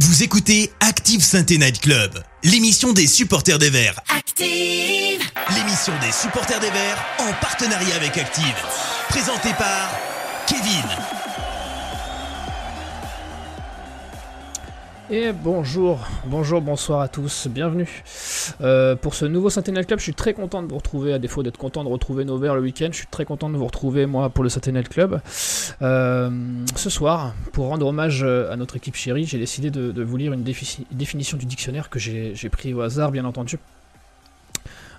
Vous écoutez Active Sainte Night Club, l'émission des supporters des Verts. Active L'émission des supporters des Verts en partenariat avec Active. Présentée par Kevin. Et bonjour, bonjour, bonsoir à tous, bienvenue euh, pour ce nouveau Sentinel Club. Je suis très content de vous retrouver, à défaut d'être content de retrouver nos verts le week-end. Je suis très content de vous retrouver, moi, pour le Sentinel Club. Euh, ce soir, pour rendre hommage euh, à notre équipe chérie, j'ai décidé de, vous lire une définition du dictionnaire que j'ai pris au hasard, bien entendu.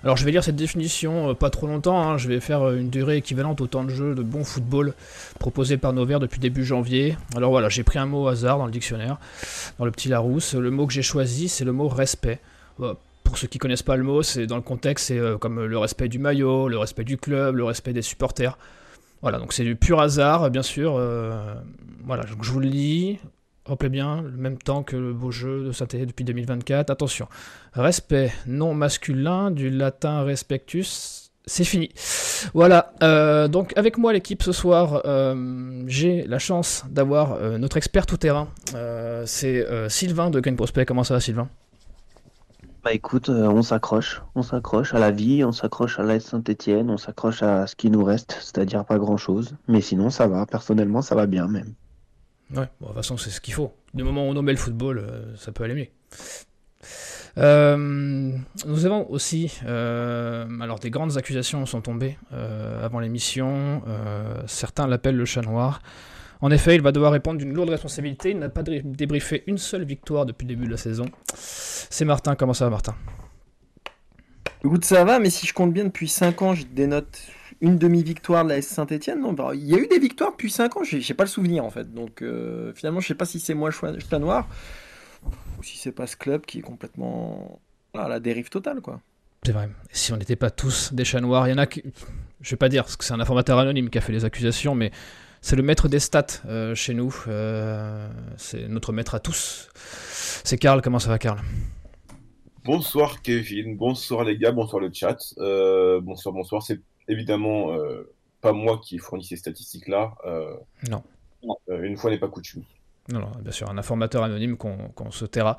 Alors je vais lire cette définition euh, pas trop longtemps, hein. je vais faire euh, une durée équivalente au temps de jeu de bon football proposé par nos verts depuis début janvier. Alors voilà, j'ai pris un mot au hasard dans le dictionnaire, dans le petit Larousse. Le mot que j'ai choisi, c'est le mot respect. Pour ceux qui connaissent pas le mot, c'est dans le contexte, c'est euh, comme le respect du maillot, le respect du club, le respect des supporters. Voilà, donc c'est du pur hasard, bien sûr. voilà, donc je vous le lis. Rappelez bien, le même temps que le beau jeu de saint depuis 2024. Attention, respect non masculin du latin respectus. C'est fini. Voilà, euh, donc avec moi l'équipe ce soir, euh, j'ai la chance d'avoir euh, notre expert tout terrain. c'est Sylvain de Gain Prospect. Comment ça va Sylvain? Bah écoute, on s'accroche. On s'accroche à la vie, on s'accroche à l'AS Saint-Etienne, on s'accroche à ce qui nous reste, c'est-à-dire pas grand-chose. Mais sinon ça va, personnellement ça va bien même. Ouais, bon, de toute façon, c'est ce qu'il faut. Du moment où on met le football, euh, ça peut aller mieux. Euh, nous avons aussi, euh, alors des grandes accusations sont tombées avant l'émission. certains l'appellent le chat noir. En effet, il va devoir répondre d'une lourde responsabilité. Il n'a pas débriefé une seule victoire depuis le début de la saison. C'est Martin. Comment ça va, Martin? Écoute, ça va, mais si je compte bien depuis 5 ans, je dénote une demi-victoire de la S Saint-Etienne. Non, il y a eu des victoires depuis 5 ans, j'ai pas le souvenir en fait. Donc euh, finalement, je sais pas si c'est moi le chat noir ou si c'est pas ce club qui est complètement à la dérive totale quoi. C'est vrai. Si on n'était pas tous des chats noirs, il y en a qui. Je vais pas dire parce que c'est un informateur anonyme qui a fait les accusations, mais c'est le maître des stats euh, chez nous. Euh, c'est notre maître à tous. C'est Karl. Comment ça va, Karl? Bonsoir Kevin, bonsoir les gars, bonsoir le chat, bonsoir, bonsoir. C'est évidemment euh, pas moi qui ai fourni ces statistiques-là. Euh, non. Euh, une fois n'est pas coutume. Non, non, bien sûr, un informateur anonyme qu'on se taira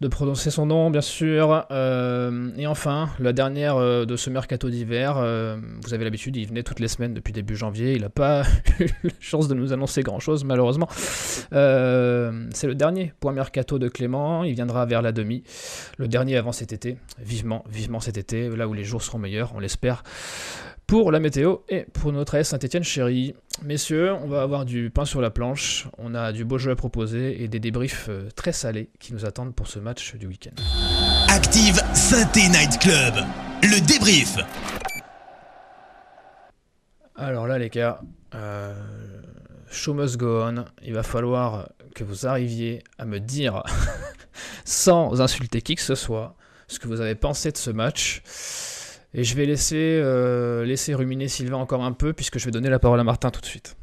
de prononcer son nom, bien sûr. et enfin, la dernière de ce mercato d'hiver, vous avez l'habitude, il venait toutes les semaines depuis début janvier. Il n'a pas eu la chance de nous annoncer grand-chose, malheureusement. C'est le dernier point mercato de Clément. Il viendra vers la demi. Le dernier avant cet été. Vivement, vivement cet été, là où les jours seront meilleurs, on l'espère pour la météo et pour notre AS Saint-Etienne chérie. Messieurs, on va avoir du pain sur la planche, on a du beau jeu à proposer et des débriefs euh, très salés qui nous attendent pour ce match du week-end. Active saint Night Club, le débrief. Alors là les gars, euh, show must go on, il va falloir que vous arriviez à me dire, sans insulter qui que ce soit, ce que vous avez pensé de ce match. Et je vais laisser, euh, laisser ruminer Sylvain encore un peu, puisque je vais donner la parole à Martin tout de suite.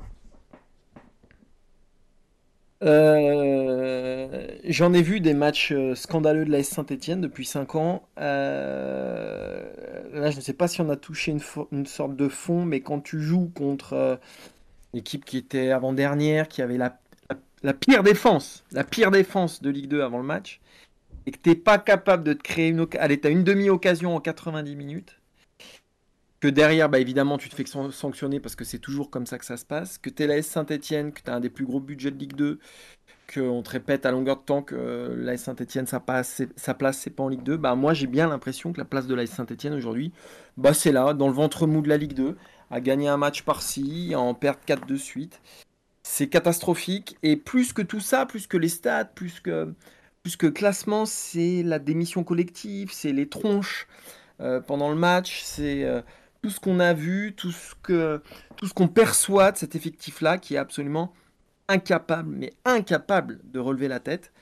Euh, j'en ai vu des matchs euh, scandaleux de la S Saint-Etienne depuis 5 ans. là, je ne sais pas si on a touché une, une sorte de fond, mais quand tu joues contre l'équipe qui était avant-dernière, qui avait la, la, pire défense, la pire défense de Ligue 2 avant le match, et que tu n'es pas capable de te créer une occasion. Allez, tu as une demi-occasion en 90 minutes. Que derrière, bah, évidemment, tu te fais sanctionner parce que c'est toujours comme ça que ça se passe. Que tu es la S Saint-Etienne, que tu as un des plus gros budgets de Ligue 2. Qu'on te répète à longueur de temps que la S Saint-Etienne, sa, sa place, c'est pas en Ligue 2. Bah, moi, j'ai bien l'impression que la place de la S Saint-Etienne aujourd'hui, bah, c'est là, dans le ventre mou de la Ligue 2, à gagner un match par-ci, à en perdre 4 de suite. C'est catastrophique. Et plus que tout ça, plus que les stats, plus que puisque classement, c'est la démission collective, c'est les tronches euh, pendant le match, c'est euh, tout ce qu'on a vu, tout ce que tout ce qu'on perçoit de cet effectif-là qui est absolument incapable, mais incapable de relever la tête.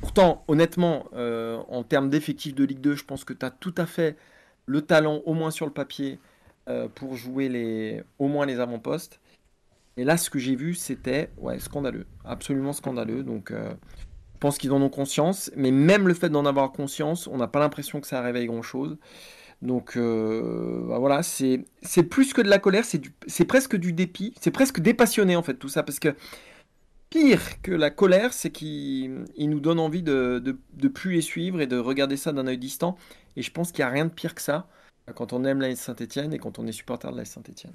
Pourtant, honnêtement, euh, en termes d'effectif de Ligue 2, je pense que tu as tout à fait le talent, au moins sur le papier, pour jouer les, au moins les avant-postes. Et là, ce que j'ai vu, c'était ouais, scandaleux, absolument scandaleux. Donc, je pense qu'ils en ont conscience, mais même le fait d'en avoir conscience, on n'a pas l'impression que ça réveille grand-chose. Donc euh, bah voilà, c'est plus que de la colère, c'est presque du dépit, c'est presque dépassionné en fait tout ça, parce que pire que la colère, c'est qu'il nous donne envie de, de, plus les suivre et de regarder ça d'un œil distant. Et je pense qu'il n'y a rien de pire que ça quand on aime la Saint-Etienne et quand on est supporter de la Saint-Etienne.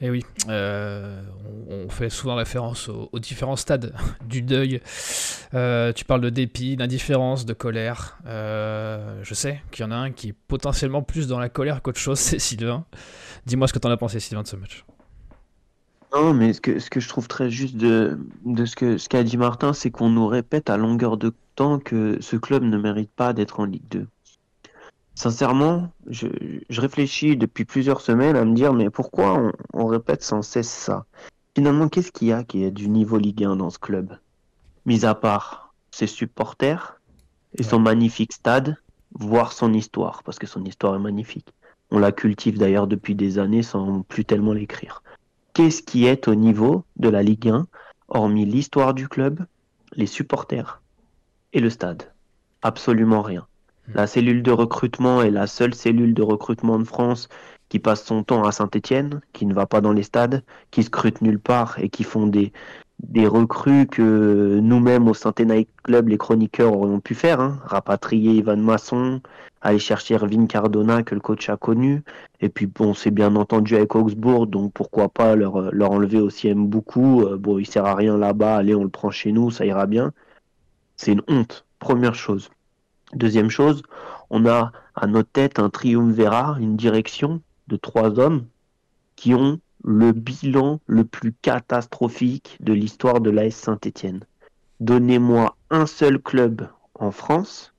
Et eh oui, euh, on, fait souvent référence aux, différents stades du deuil. Euh, tu parles de dépit, d'indifférence, de colère. Euh, je sais qu'il y en a un qui est potentiellement plus dans la colère qu'autre chose, c'est Sylvain. Dis-moi ce que tu en as pensé, Sylvain, de ce match. Non, mais ce que, ce que je trouve très juste de, ce ce qu'a dit Martin, c'est qu'on nous répète à longueur de temps que ce club ne mérite pas d'être en Ligue 2. Sincèrement, je, réfléchis depuis plusieurs semaines à me dire, mais pourquoi on, répète sans cesse ça? Finalement, qu'est-ce qu'il y a qui est du niveau Ligue 1 dans ce club? Mis à part ses supporters et son magnifique stade, voire son histoire, parce que son histoire est magnifique. On la cultive d'ailleurs depuis des années sans plus tellement l'écrire. Qu'est-ce qui est au niveau de la Ligue 1, hormis l'histoire du club, les supporters et le stade? Absolument rien. La cellule de recrutement est la seule cellule de recrutement de France qui passe son temps à Saint-Etienne, qui ne va pas dans les stades, qui scrute nulle part et qui font des, des recrues que nous-mêmes au Centennial Club, les chroniqueurs aurions pu faire. Hein. Rapatrier Ivan Masson, aller chercher Erwin Cardona que le coach a connu. Et puis bon, c'est bien entendu avec Augsbourg, donc pourquoi pas leur, leur enlever aussi aime beaucoup. Euh, bon, il sert à rien là-bas, allez, on le prend chez nous, ça ira bien. C'est une honte, première chose. Deuxième chose, on a à notre tête un triumvirat, une direction de trois hommes qui ont le bilan le plus catastrophique de l'histoire de l'AS Saint-Étienne. Donnez-moi un seul club en France,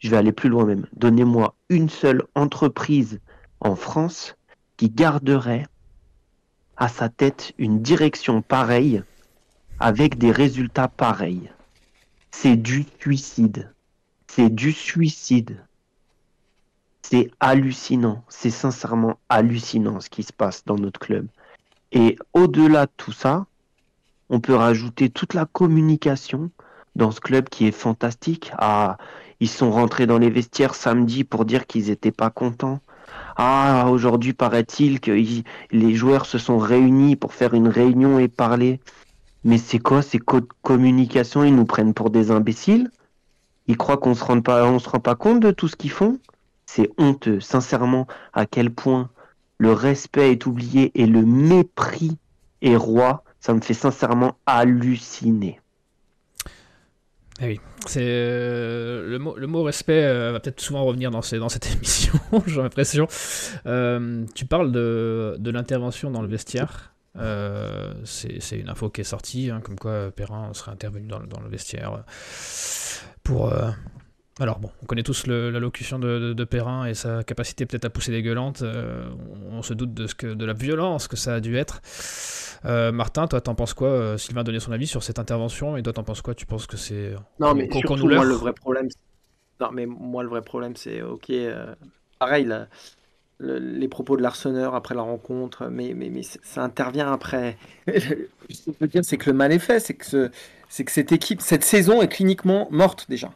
je vais aller plus loin même, donnez-moi une seule entreprise en France qui garderait à sa tête une direction pareille avec des résultats pareils. C'est du suicide c'est du suicide. C'est hallucinant, c'est sincèrement hallucinant ce qui se passe dans notre club. Et au-delà de tout ça, on peut rajouter toute la communication dans ce club qui est fantastique. Ah, ils sont rentrés dans les vestiaires samedi pour dire qu'ils n'étaient pas contents. Ah, aujourd'hui paraît-il que les joueurs se sont réunis pour faire une réunion et parler. Mais c'est quoi ces codes de communication Ils nous prennent pour des imbéciles? Ils croient qu'on se rend pas, on se rend pas compte de tout ce qu'ils font. C'est honteux, sincèrement, à quel point le respect est oublié et le mépris est roi. Ça me fait sincèrement halluciner. Eh oui, c'est euh, le, mot, respect euh, va peut-être souvent revenir dans, cette émission, j'ai l'impression. Euh, tu parles de l'intervention dans le vestiaire. C'est une info qui est sortie, hein, comme quoi Perrin serait intervenu dans, dans le vestiaire pour. Euh, alors bon, on connaît tous l'allocution de, de, Perrin et sa capacité peut-être à pousser des gueulantes. Euh, on, se doute de, ce que, de la violence que ça a dû être. Euh, Martin, toi, t'en penses quoi Sylvain a donné son avis sur cette intervention et toi, t'en penses quoi Tu penses que c'est non mais surtout moi le vrai problème. Non mais moi le vrai problème c'est ok. pareil les propos de l'arseneur après la rencontre, mais, mais, ça intervient après. Ce que je veux dire, c'est que le mal est fait, c'est que que cette équipe, cette saison est cliniquement morte déjà.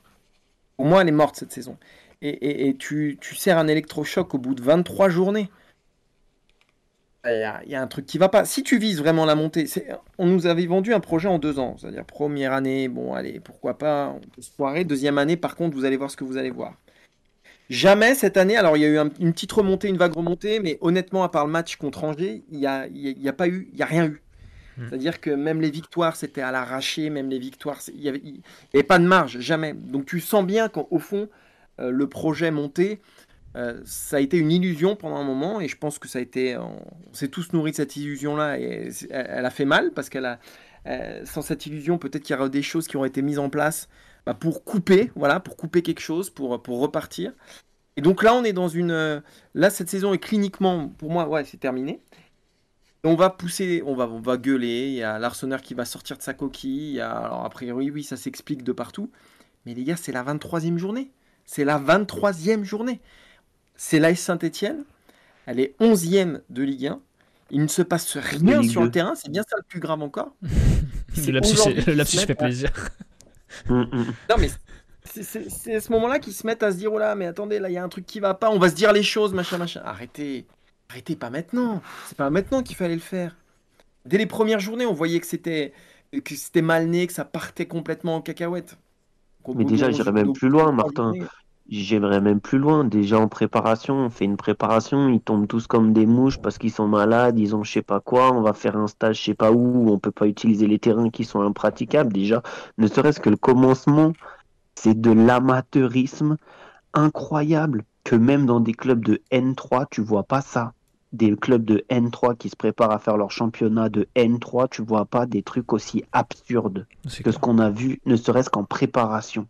Pour moi, elle est morte cette saison. Et, tu, tu sers un électrochoc au bout de 23 journées. Il y, a, un truc qui va pas. Si tu vises vraiment la montée, on nous avait vendu un projet en deux ans. C'est-à-dire, première année, bon, allez, pourquoi pas, on peut se foirer. Deuxième année, par contre, vous allez voir ce que vous allez voir. Jamais cette année, alors il y a eu une petite remontée, une vague remontée, mais honnêtement, à part le match contre Angers, il n'y a, y a, pas eu, il y a rien eu. Hmm. C'est-à-dire que même les victoires, c'était à l'arraché, même les victoires, il n'y avait, pas de marge, jamais. Donc tu sens bien qu'au fond, euh, le projet monté, euh, ça a été une illusion pendant un moment, et je pense que ça a été, on, s'est tous nourris de cette illusion-là, et elle, a fait mal, parce qu'elle a, euh, sans cette illusion, peut-être qu'il y aurait des choses qui ont été mises en place bah, pour couper, voilà, pour couper quelque chose, pour, pour repartir. Et donc là, on est dans une, là, cette saison est cliniquement, pour moi, ouais, c'est terminé on va pousser, on va, on va gueuler, il y a l'arseneur qui va sortir de sa coquille, il y a, alors a priori, oui, ça s'explique de partout. Mais les gars, c'est la 23e journée. C'est la 23e journée. C'est l'AS Saint-Etienne, elle est 11e de Ligue 1. Il ne se passe rien sur le terrain, c'est bien ça le plus grave encore. le lapsus, fait plaisir. Non mais c'est à ce moment-là qu'ils se mettent à se dire oh là mais attendez là il y a un truc qui va pas on va se dire les choses machin machin arrêtez Arrêtez pas maintenant. C'est pas maintenant qu'il fallait le faire. Dès les premières journées, on voyait que c'était que c'était mal né, que ça partait complètement en cacahuète. Mais déjà, j'irais même plus loin, Martin. J'aimerais même plus loin. Déjà en préparation, on fait une préparation, ils tombent tous comme des mouches parce qu'ils sont malades, ils ont je sais pas quoi, on va faire un stage je sais pas où, on peut pas utiliser les terrains qui sont impraticables. Déjà, ne serait-ce que le commencement, c'est de l'amateurisme incroyable que même dans des clubs de N3, tu vois pas ça. Des clubs de N3 qui se préparent à faire leur championnat de N3, tu vois pas des trucs aussi absurdes que ce qu'on a vu, ne serait-ce qu'en préparation.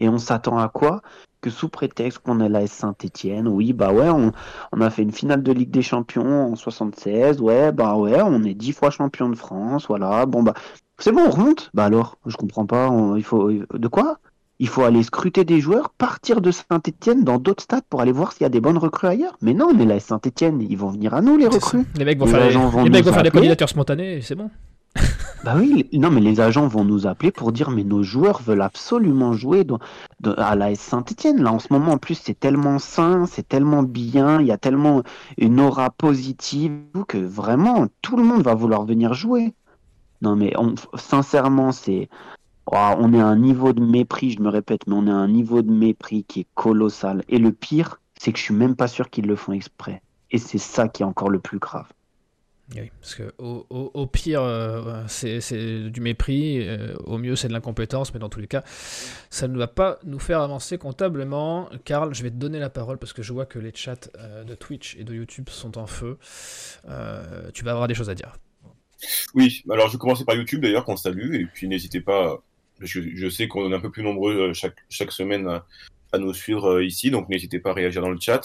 Et on s'attend à quoi? Que sous prétexte qu'on est la Saint-Etienne, oui, bah ouais, on, on, a fait une finale de Ligue des Champions en 76, ouais, bah ouais, on est dix fois champion de France, voilà, bon bah, c'est bon, on remonte Bah alors, je comprends pas, il faut... De quoi? Il faut aller scruter des joueurs, partir de Saint-Etienne dans d'autres stades pour aller voir s'il y a des bonnes recrues ailleurs. Mais non, mais là, Saint-Etienne, ils vont venir à nous, les recrues. Les mecs vont faire, les, mecs vont faire des candidatures spontanées, c'est bon. Bah oui, non, mais les agents vont nous appeler pour dire mais nos joueurs veulent absolument jouer à la Saint-Etienne. Là, en ce moment, en plus, c'est tellement sain, c'est tellement bien, il y a tellement une aura positive que vraiment, tout le monde va vouloir venir jouer. Non, mais sincèrement, c'est on est à un niveau de mépris, je me répète, mais on est à un niveau de mépris qui est colossal. Et le pire, c'est que je suis même pas sûr qu'ils le font exprès. Et c'est ça qui est encore le plus grave. Oui, parce que au, pire, euh, c'est du mépris, euh, au mieux, c'est de l'incompétence, mais dans tous les cas, ça ne va pas nous faire avancer comptablement. Karl, je vais te donner la parole parce que je vois que les chats euh, de Twitch et de YouTube sont en feu. tu vas avoir des choses à dire. Oui, alors je vais commencer par YouTube d'ailleurs, qu'on salue, et puis n'hésitez pas je, sais qu'on est un peu plus nombreux chaque, chaque semaine à, nous suivre ici, donc n'hésitez pas à réagir dans le chat.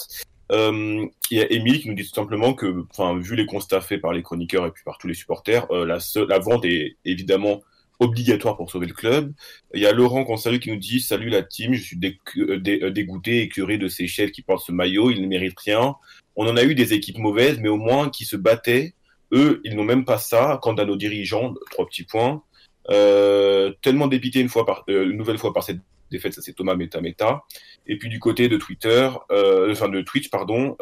Euh, il y a Émile qui nous dit tout simplement que, vu les constats faits par les chroniqueurs et puis par tous les supporters, la, la, vente est évidemment obligatoire pour sauver le club. Il y a Laurent qu'on salue qui nous dit Salut la team, je suis dégoûté et curé de ces chefs qui portent ce maillot, ils ne méritent rien. On en a eu des équipes mauvaises, mais au moins qui se battaient. Eux, ils n'ont même pas ça. Quant à nos dirigeants, trois petits points. Euh, tellement dépité une, euh, une nouvelle fois par cette défaite, ça c'est Thomas Meta Meta. Et puis du côté de Twitter, euh, enfin de Twitch, pardon,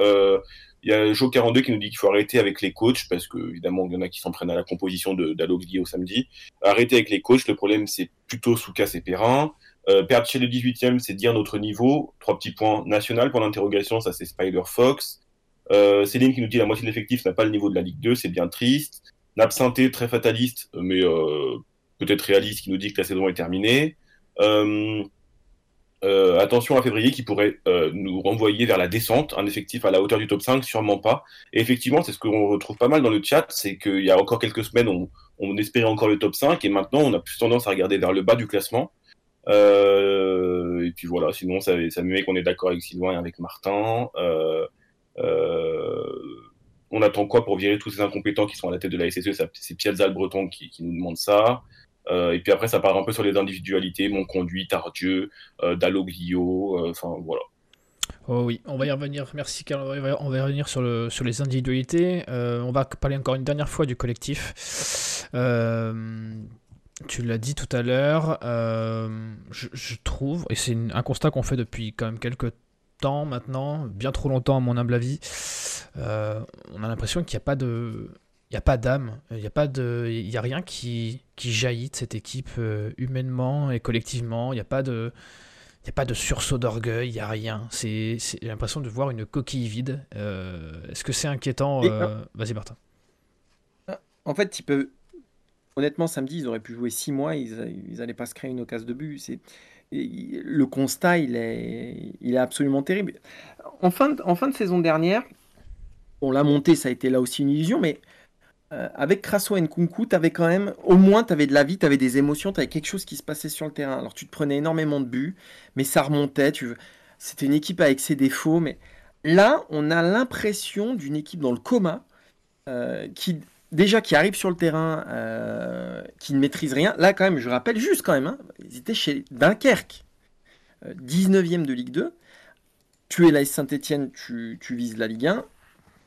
il y a Jo42 qui nous dit qu'il faut arrêter avec les coachs, parce que évidemment il y en a qui s'en prennent à la composition d'Alox au samedi. Arrêter avec les coachs, le problème c'est plutôt Soukas et Perrin. Euh, chez le 18e, c'est dire notre niveau. Trois petits points national pour l'interrogation, ça c'est Spider Fox. Euh, Céline qui nous dit la moitié de l'effectif n'a pas le niveau de la Ligue 2, c'est bien triste. N'absenté, très fataliste, mais euh, peut-être réaliste qui nous dit que la saison est terminée. Euh, euh, attention à février qui pourrait euh, nous renvoyer vers la descente, un effectif à la hauteur du top 5, sûrement pas. Et effectivement, c'est ce qu'on retrouve pas mal dans le chat, c'est qu'il y a encore quelques semaines, on, espérait encore le top 5, et maintenant on a plus tendance à regarder vers le bas du classement. et puis voilà, sinon ça, ça me met qu'on est d'accord avec Sylvain et avec Martin. on attend quoi pour virer tous ces incompétents qui sont à la tête de la SSE C'est Piazza le Breton qui nous demande ça. Euh, et puis après, ça part un peu sur les individualités, mon conduit, Tardieu, euh, Dalloglio, euh, enfin voilà. Oh oui, on va y revenir. Merci Karl. On va y revenir sur, le, sur les individualités. on va parler encore une dernière fois du collectif. tu l'as dit tout à l'heure. Je, trouve, et c'est un constat qu'on fait depuis quand même quelques temps maintenant, bien trop longtemps à mon humble avis, on a l'impression qu'il n'y a pas de il n'y a pas d'âme, il n'y a, pas de, y a rien qui, qui jaillit de cette équipe euh, humainement et collectivement, il n'y a pas de... A pas de sursaut d'orgueil, il n'y a rien. C'est, j'ai l'impression de voir une coquille vide. Euh, est-ce que c'est inquiétant euh, Vas-y, Martin. En fait, il honnêtement, samedi, ils auraient pu jouer six mois, ils n'allaient pas se créer une occasion de but. C'est... Le constat, il est, il est absolument terrible. En fin, de, en fin de saison dernière, on l'a monté, ça a été là aussi une illusion, mais euh, avec Crasso et Nkunku, avais quand même, au moins, tu avais de la vie, tu avais des émotions, tu avais quelque chose qui se passait sur le terrain. Alors, tu te prenais énormément de buts, mais ça remontait. Tu... C'était une équipe avec ses défauts, mais là, on a l'impression d'une équipe dans le coma, euh, qui déjà qui arrive sur le terrain, euh, qui ne maîtrise rien. Là, quand même, je rappelle juste quand même, hein, ils étaient chez Dunkerque, 19e de Ligue 2. Tu es la Saint-Etienne, tu, tu vises la Ligue 1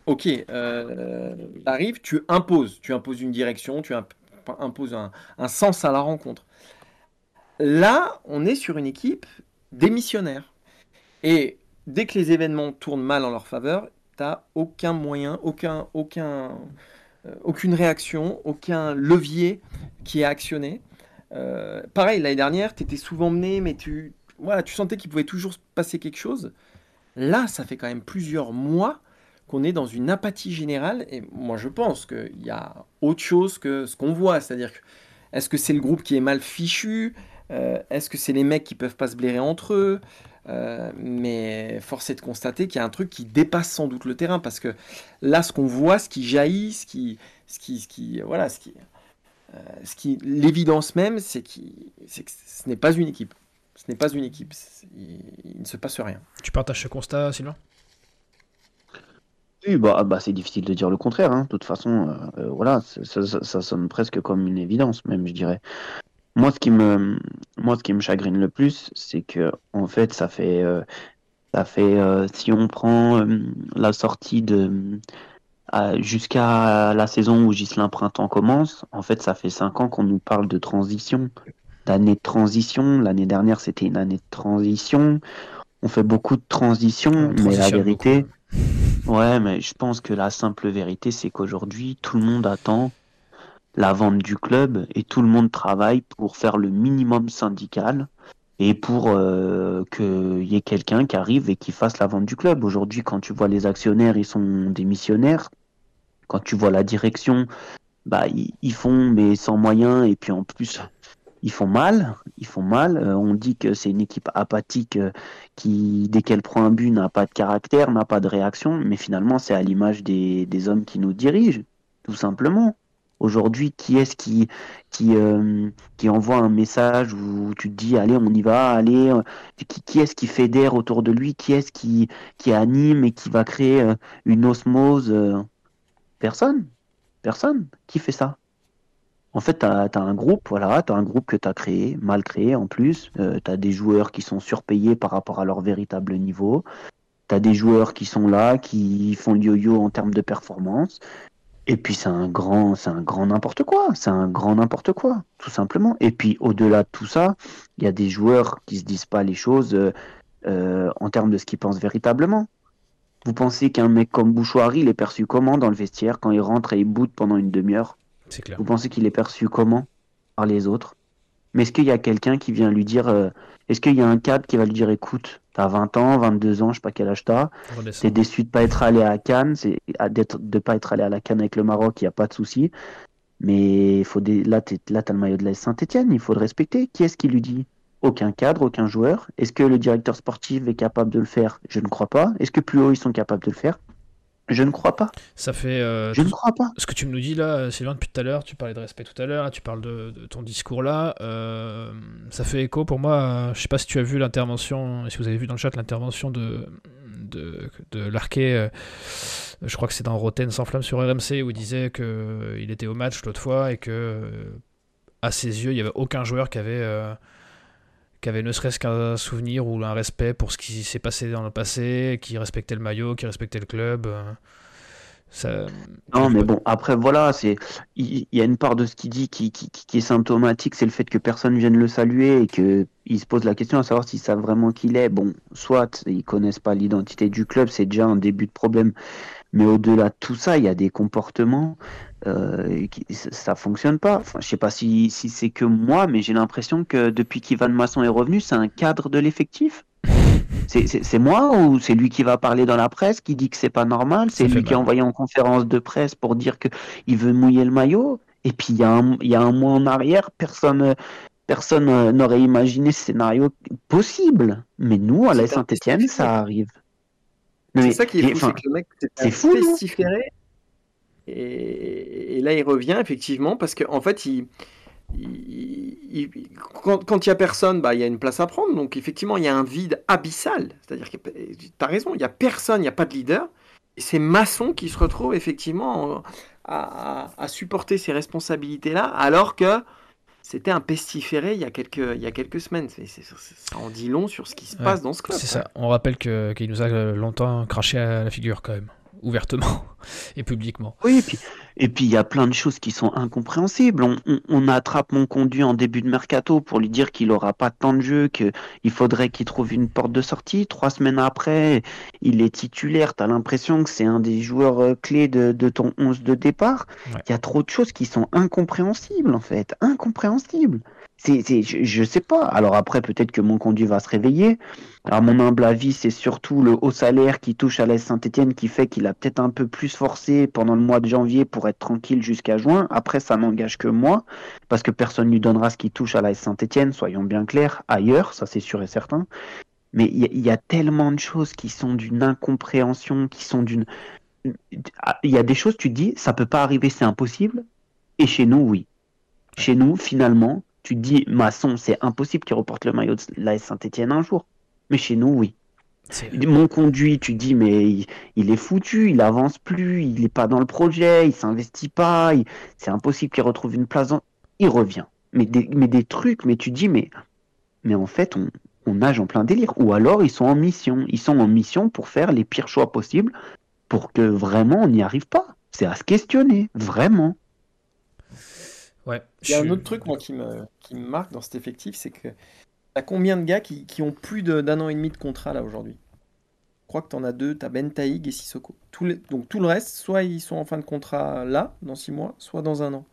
ok, euh, arrives, tu imposes, tu imposes une direction, tu imposes un, sens à la rencontre. Là, on est sur une équipe démissionnaire. Et dès que les événements tournent mal en leur faveur, tu n'as aucun moyen, aucun, aucun, aucune réaction, aucun levier qui est actionné. pareil, l'année dernière, tu étais souvent mené, mais tu, voilà, tu sentais qu'il pouvait toujours se passer quelque chose. Là, ça fait quand même plusieurs mois qu'on est dans une apathie générale. Et moi, je pense qu'il y a autre chose que ce qu'on voit. C'est-à-dire, est-ce que c'est le groupe qui est mal fichu euh, Est-ce que c'est les mecs qui peuvent pas se blairer entre eux euh, mais force est de constater qu'il y a un truc qui dépasse sans doute le terrain parce que là, ce qu'on voit, ce qui jaillit, ce qui, ce qui, ce qui voilà, ce qui, euh, ce qui, l'évidence même, c'est, que ce n'est pas une équipe. Ce n'est pas une équipe. Il, ne se passe rien. Tu partages ce constat, Sylvain? Oui, bah, bah c'est difficile de dire le contraire. Hein. De toute façon, voilà, ça, ça, sonne presque comme une évidence, même, je dirais. Moi, ce qui me, moi, ce qui me chagrine le plus, c'est que, en fait, ça fait, euh, ça fait, euh, si on prend euh, la sortie de, jusqu'à la saison où Gislain Printemps commence, en fait, ça fait cinq ans qu'on nous parle de transition, d'année de transition. L'année dernière, c'était une année de transition. On fait beaucoup de transitions, mais la vérité, ouais, mais je pense que la simple vérité, c'est qu'aujourd'hui, tout le monde attend la vente du club et tout le monde travaille pour faire le minimum syndical et pour euh, qu'il y ait quelqu'un qui arrive et qui fasse la vente du club. Aujourd'hui, quand tu vois les actionnaires, ils sont démissionnaires. Quand tu vois la direction, bah ils, font mais sans moyens et puis en plus ils font mal. Ils font mal. Euh, on dit que c'est une équipe apathique euh, qui, dès qu'elle prend un but, n'a pas de caractère, n'a pas de réaction. Mais finalement, c'est à l'image des, hommes qui nous dirigent, tout simplement. Aujourd'hui, qui est-ce euh, qui envoie un message où tu te dis, allez, on y va, allez, qui, est-ce qui fédère autour de lui, qui est-ce qui, anime et qui va créer une osmose Personne. Personne. Qui fait ça En fait, tu as, un groupe, voilà, tu as un groupe que tu as créé, mal créé en plus. tu as des joueurs qui sont surpayés par rapport à leur véritable niveau. Tu as des joueurs qui sont là, qui font le yo-yo en termes de performance. Et puis c'est un grand, c'est un grand n'importe quoi, c'est un grand n'importe quoi, tout simplement. Et puis au-delà de tout ça, il y a des joueurs qui se disent pas les choses euh, euh, en termes de ce qu'ils pensent véritablement. Vous pensez qu'un mec comme Bouchoirie, il est perçu comment dans le vestiaire quand il rentre et il boude pendant une demi-heure? C'est clair. Vous pensez qu'il est perçu comment par les autres? Mais est-ce qu'il y a quelqu'un qui vient lui dire, euh, est-ce qu'il y a un cadre qui va lui dire, écoute, T'as 20 ans, 22 ans, je sais pas quel âge t'as. T'es déçu de pas être allé à Cannes, c'est de pas être allé à la Cannes avec le Maroc, il n'y a pas de souci. Mais faut des... là, tu as le maillot de la Saint-Etienne, il faut le respecter. Qui est-ce qui lui dit? Aucun cadre, aucun joueur. Est-ce que le directeur sportif est capable de le faire? Je ne crois pas. Est-ce que plus haut, ils sont capables de le faire? Je ne crois pas. Ça fait. Euh, je ne crois pas. Ce que tu nous dis là, Sylvain, depuis tout à l'heure, tu parlais de respect tout à l'heure, tu parles de, ton discours là. Euh, ça fait écho pour moi. je sais pas si tu as vu l'intervention, si vous avez vu dans le chat l'intervention de, de, de Larquet. Euh, je crois que c'est dans Roten sans flamme sur RMC où il disait qu'il était au match l'autre fois et que, à ses yeux, il n'y avait aucun joueur qui avait qui avait ne serait-ce qu'un souvenir ou un respect pour ce qui s'est passé dans le passé, qui respectait le maillot, qui respectait le club. Euh, ça... Non, mais bon, après, voilà, c'est il y, a une part de ce qu'il dit qui, est symptomatique, c'est le fait que personne vienne le saluer et qu'il se pose la question à savoir s'ils savent vraiment qui il est. Bon, soit ils connaissent pas l'identité du club, c'est déjà un début de problème. Mais au-delà de tout ça, il y a des comportements euh, ça fonctionne pas. Enfin, je sais pas si, si c'est que moi, mais j'ai l'impression que depuis qu'Ivan Masson est revenu, c'est un cadre de l'effectif. C'est moi ou c'est lui qui va parler dans la presse, qui dit que c'est pas normal? C'est lui qui a envoyé en conférence de presse pour dire qu'il veut mouiller le maillot? Et puis il y, a un, y a un mois en arrière, personne personne euh, n'aurait imaginé ce scénario possible. Mais nous, à la Saint-Etienne, ça arrive. C'est ça qui est fou, c'est que le mec et, là, il revient effectivement parce qu'en en fait, il, quand il n'y a personne, bah, il y a une place à prendre. Donc effectivement, il y a un vide abyssal. C'est-à-dire que tu as raison, il n'y a personne, il n'y a pas de leader. Et c'est Masson qui se retrouve effectivement à, supporter ces responsabilités-là, alors que c'était un pestiféré il y a quelques, il y a quelques semaines. ça en dit long sur ce qui se passe dans ce club. C'est ça. On rappelle qu'il nous a longtemps craché à la figure quand même. Ouvertement et publiquement. Oui, et puis et puis il y a plein de choses qui sont incompréhensibles. On, on, attrape mon conduit en début de mercato pour lui dire qu'il aura pas de temps de jeu, qu'il faudrait qu'il trouve une porte de sortie. Trois semaines après, il est titulaire. Tu as l'impression que c'est un des joueurs euh, clés de, de ton 11 de départ. Il y a trop de choses qui sont incompréhensibles en fait, incompréhensibles. C'est, je, je, sais pas. Alors après, peut-être que mon conduit va se réveiller. À mon humble avis, c'est surtout le haut salaire qui touche à la Saint-Etienne qui fait qu'il a peut-être un peu plus forcé pendant le mois de janvier pour être tranquille jusqu'à juin. Après, ça n'engage que moi, parce que personne ne lui donnera ce qui touche à la Saint-Etienne, soyons bien clairs, ailleurs, ça c'est sûr et certain. Mais il y, y, a tellement de choses qui sont d'une incompréhension, qui sont d'une... Il y a des choses, tu te dis, ça peut pas arriver, c'est impossible. Et chez nous, oui. Chez nous, finalement, tu te dis, Masson, c'est impossible qu'il reporte le maillot de la Saint-Etienne un jour. Mais chez nous, oui. Mon conduit, tu dis, mais il, est foutu, il avance plus, il n'est pas dans le projet, il s'investit pas, c'est impossible qu'il retrouve une place. Dans... Il revient. Mais des, mais des trucs, mais tu dis, mais, mais en fait, on, on nage en plein délire. Ou alors, ils sont en mission. Ils sont en mission pour faire les pires choix possibles pour que vraiment on n'y arrive pas. C'est à se questionner, vraiment. Ouais. Il y a un autre truc, moi, qui me, qui me marque dans cet effectif, c'est que T'as combien de gars qui, qui ont plus d'un an et demi de contrat là aujourd'hui? Je crois que t'en as deux, t'as Ben Taïg et Sissoko. les, donc tout le reste, soit ils sont en fin de contrat là, dans six mois, soit dans un an.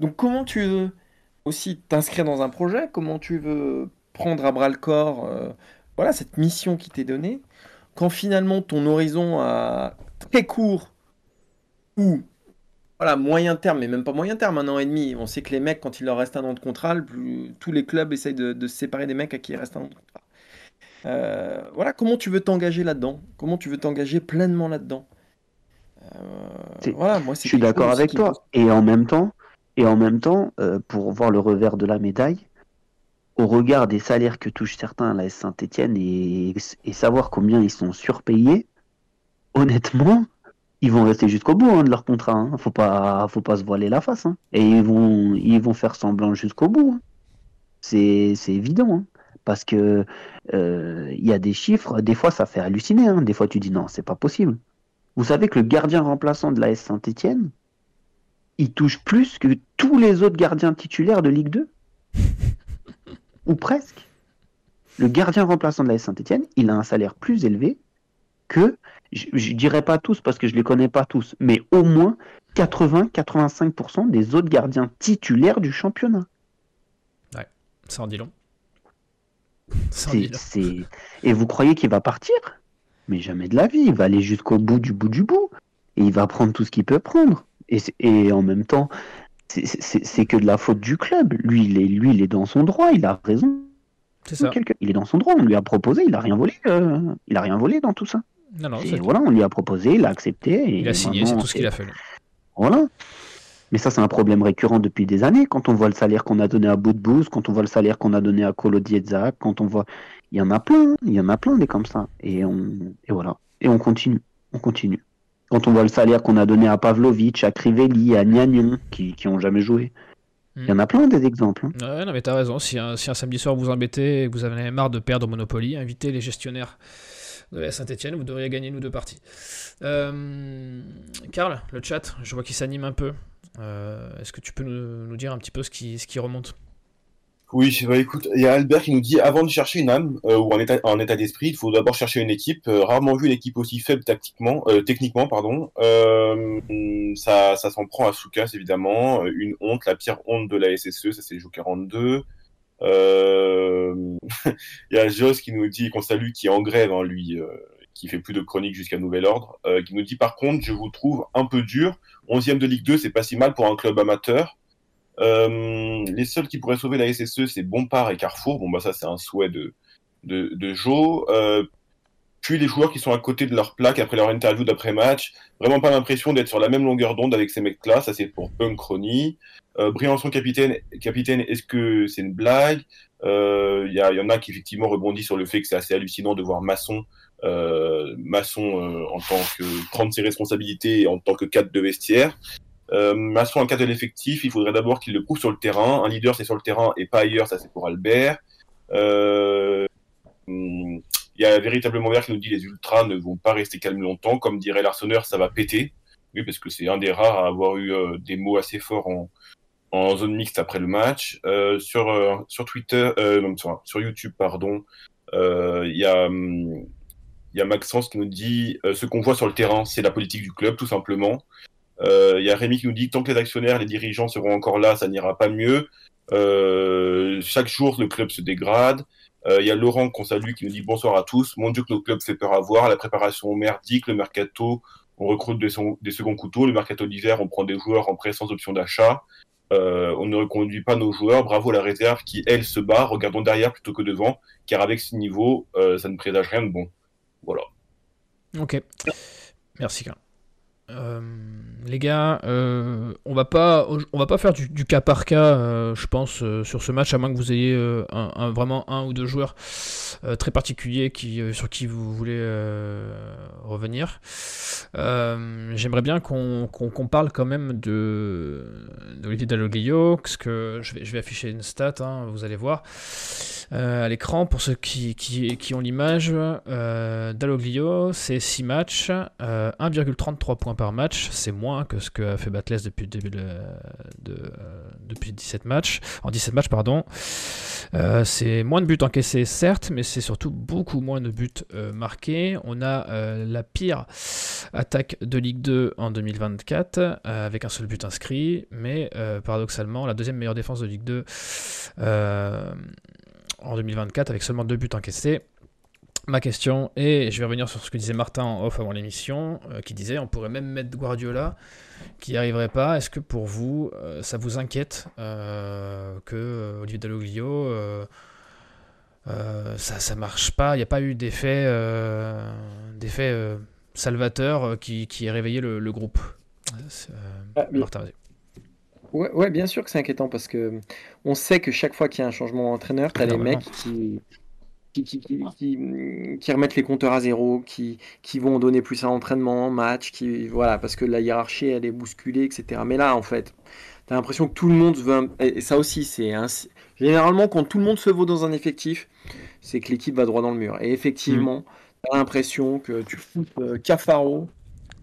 Donc comment tu veux aussi t'inscrire dans un projet? Comment tu veux prendre à bras le corps euh, voilà, cette mission qui t'est donnée quand finalement ton horizon a très court ou voilà, moyen terme, mais même pas moyen terme, un an et demi. On sait que les mecs, quand il leur reste un an de contrat, tous les clubs essayent de, se séparer des mecs à qui il reste un an de contrat. Euh, voilà, comment tu veux t'engager là-dedans? Comment tu veux t'engager pleinement là-dedans? Euh, Voilà, moi, Je suis d'accord avec toi. Et en même temps, et en même temps, euh, pour voir le revers de la médaille, au regard des salaires que touchent certains à la Saint-Etienne et, et savoir combien ils sont surpayés, honnêtement, ils vont rester jusqu'au bout hein, de leur contrat. Hein. Faut pas, faut pas se voiler la face. Hein. Et ils vont, ils vont faire semblant jusqu'au bout. Hein. C'est, c'est évident. Parce que euh, il y a des chiffres. Des fois, ça fait halluciner. Des fois, tu dis non, c'est pas possible. Vous savez que le gardien remplaçant de la S Saint-Étienne, il touche plus que tous les autres gardiens titulaires de Ligue 2 Ou presque. Le gardien remplaçant de la S Saint-Étienne, il a un salaire plus élevé que je, ne dirais pas tous parce que je les connais pas tous, mais au moins 80-85% des autres gardiens titulaires du championnat. Ouais, ça en dit long. Et vous croyez qu'il va partir? Mais jamais de la vie. Il va aller jusqu'au bout du bout du bout. Et il va prendre tout ce qu'il peut prendre. Et, et en même temps, c'est que de la faute du club. Lui il, est, lui, il est dans son droit. Il a raison. C'est ça. Il est dans son droit. On lui a proposé. Il a rien volé. Euh, il a rien volé dans tout ça. Non, non, voilà, on lui a proposé, il a accepté. Et il a signé, c'est tout ce qu'il a fait. Voilà. Mais ça, c'est un problème récurrent depuis des années. Quand on voit le salaire qu'on a donné à Boudbouz, quand on voit le salaire qu'on a donné à Kolo quand on voit. Il y en a plein, il y en a plein des comme ça. Et, on... et voilà. Et on continue. On continue. Quand on voit le salaire qu'on a donné à Pavlovic, à Crivelli, à Niagnon, qui, qui ont jamais joué. Il y en a plein des exemples. Hein. Ouais, non, mais t'as raison. Si un, si un samedi soir vous embêtez et que vous avez marre de perdre au Monopoly, invitez les gestionnaires de Saint-Etienne, vous devriez gagner nous deux parties. Euh, Karl, le chat, je vois qu'il s'anime un peu. Euh, est-ce que tu peux nous, dire un petit peu ce qui, remonte? Oui, bah écoute, il y a Albert qui nous dit avant de chercher une âme euh, ou un état, d'esprit, il faut d'abord chercher une équipe. rarement vu une équipe aussi faible tactiquement, techniquement, pardon. ça, ça s'en prend à Soukas évidemment. Une honte, la pire honte de la SSE, ça c'est le 42. Euh... Il y a Jos qui nous dit qu'on salue, qui est en grève, hein, lui, euh, qui fait plus de chroniques jusqu'à nouvel ordre, euh, qui nous dit par contre, je vous trouve un peu dur. 11e de Ligue 2, c'est pas si mal pour un club amateur. Euh, les seuls qui pourraient sauver la SSE, c'est Bompard et Carrefour. Bon, bah ça, c'est un souhait de, de, Joe. Euh, puis les joueurs qui sont à côté de leur plaque après leur interview d'après-match. Vraiment pas l'impression d'être sur la même longueur d'onde avec ces mecs-là. Ça, c'est pour Punk. Euh, Briançon capitaine, capitaine est-ce que c'est une blague? Il euh, y, y, en a qui effectivement rebondissent sur le fait que c'est assez hallucinant de voir Masson, euh, Masson euh, en tant que prendre ses responsabilités en tant que cadre de vestiaire. Euh, Masson en cadre de l'effectif, il faudrait d'abord qu'il le prouve sur le terrain. Un leader, c'est sur le terrain et pas ailleurs, ça c'est pour Albert. Euh, Il y a véritablement Vert qui nous dit les ultras ne vont pas rester calmes longtemps. Comme dirait l'Arseneur, ça va péter. Oui, parce que c'est un des rares à avoir eu euh, des mots assez forts en, zone mixte après le match. Euh, sur, euh, sur Twitter, non, sur, sur YouTube, pardon, il y a. y a Maxence qui nous dit ce qu'on voit sur le terrain, c'est la politique du club, tout simplement. Il y a Rémi qui nous dit tant que les actionnaires, les dirigeants seront encore là, ça n'ira pas mieux. Chaque jour, le club se dégrade. Euh, Il y a Laurent qu'on salue qui nous dit bonsoir à tous. Mon Dieu que notre club fait peur à voir. La préparation merdique, le mercato, on recrute des, seconds couteaux. Le mercato d'hiver, on prend des joueurs en prêt sans option d'achat. Euh, on ne reconduit pas nos joueurs. Bravo la réserve qui, elle, se bat. Regardons derrière plutôt que devant, car avec ce niveau, euh, ça ne présage rien de bon. Voilà. Ok. Merci. Euh, les gars, euh, on va pas, va pas faire du, cas par cas, euh, je pense, sur ce match, à moins que vous ayez vraiment un ou deux joueurs très particuliers sur qui vous voulez revenir. J'aimerais bien qu'on parle quand même de d'Olivier Dalloglio, parce que je vais, je vais afficher une stat, hein, vous allez voir. Euh, à l'écran, pour ceux qui, qui, ont l'image, euh, Dalloglio, c'est 6 matchs, euh, 1,33 points par match, c'est moins que ce que fait Batles depuis début de, de- euh, depuis 17 matchs, en 17 matchs, pardon. Euh, c'est moins de buts encaissés, certes, mais c'est surtout beaucoup moins de buts euh, marqués. On a euh, la pire attaque de Ligue 2 en 2024, euh, avec un seul but inscrit, mais euh, paradoxalement, la deuxième meilleure défense de Ligue 2 euh, en 2024 avec seulement deux buts encaissés. Ma question est, et je vais revenir sur ce que disait Martin en off avant l'émission, euh, qui disait on pourrait même mettre Guardiola qui n'y arriverait pas. Est-ce que pour vous, euh, ça vous inquiète euh, que Olivier Dalloglio, ça, ça marche pas? Il n'y a pas eu d'effet d'effet, salvateur qui, qui ait réveillé le, le groupe? Ah, Martin, vas-y. Ouais, ouais, bien sûr que c'est inquiétant parce que on sait que chaque fois qu'il y a un changement d'entraîneur, tu as les mecs qui, qui, qui, qui, qui- remettent les compteurs à zéro, qui, qui vont donner plus à l'entraînement, match, qui, voilà, parce que la hiérarchie, elle est bousculée, etc. Mais là, en fait, tu as l'impression que tout le monde veut. Et ça aussi, c'est un- généralement quand tout le monde se vaut dans un effectif, c'est que l'équipe va droit dans le mur. Et effectivement, tu as l'impression que tu foutes euh, Cafaro,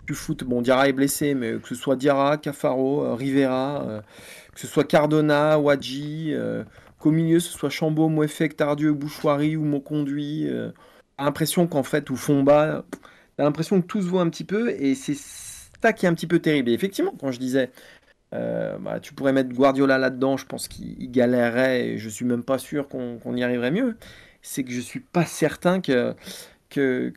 tu foutes, bon, Diarra est blessé, mais que ce soit Diarra, Cafaro, euh, Rivera, euh, que ce soit Cardona, Wadji, euh, qu'au milieu ce soit Chambaud, Mouefek, Tardieu, Bouchoirie ou Monconduit, t'as l'impression qu'en fait, ou Fomba, t'as l'impression que tout se voit un petit peu, et c'est ça qui est un petit peu terrible. Et effectivement, quand je disais, bah, tu pourrais mettre Guardiola là-dedans, je pense qu'il il galérerait, et je suis même pas sûr qu'on y arriverait mieux. C'est que je suis pas certain que, que-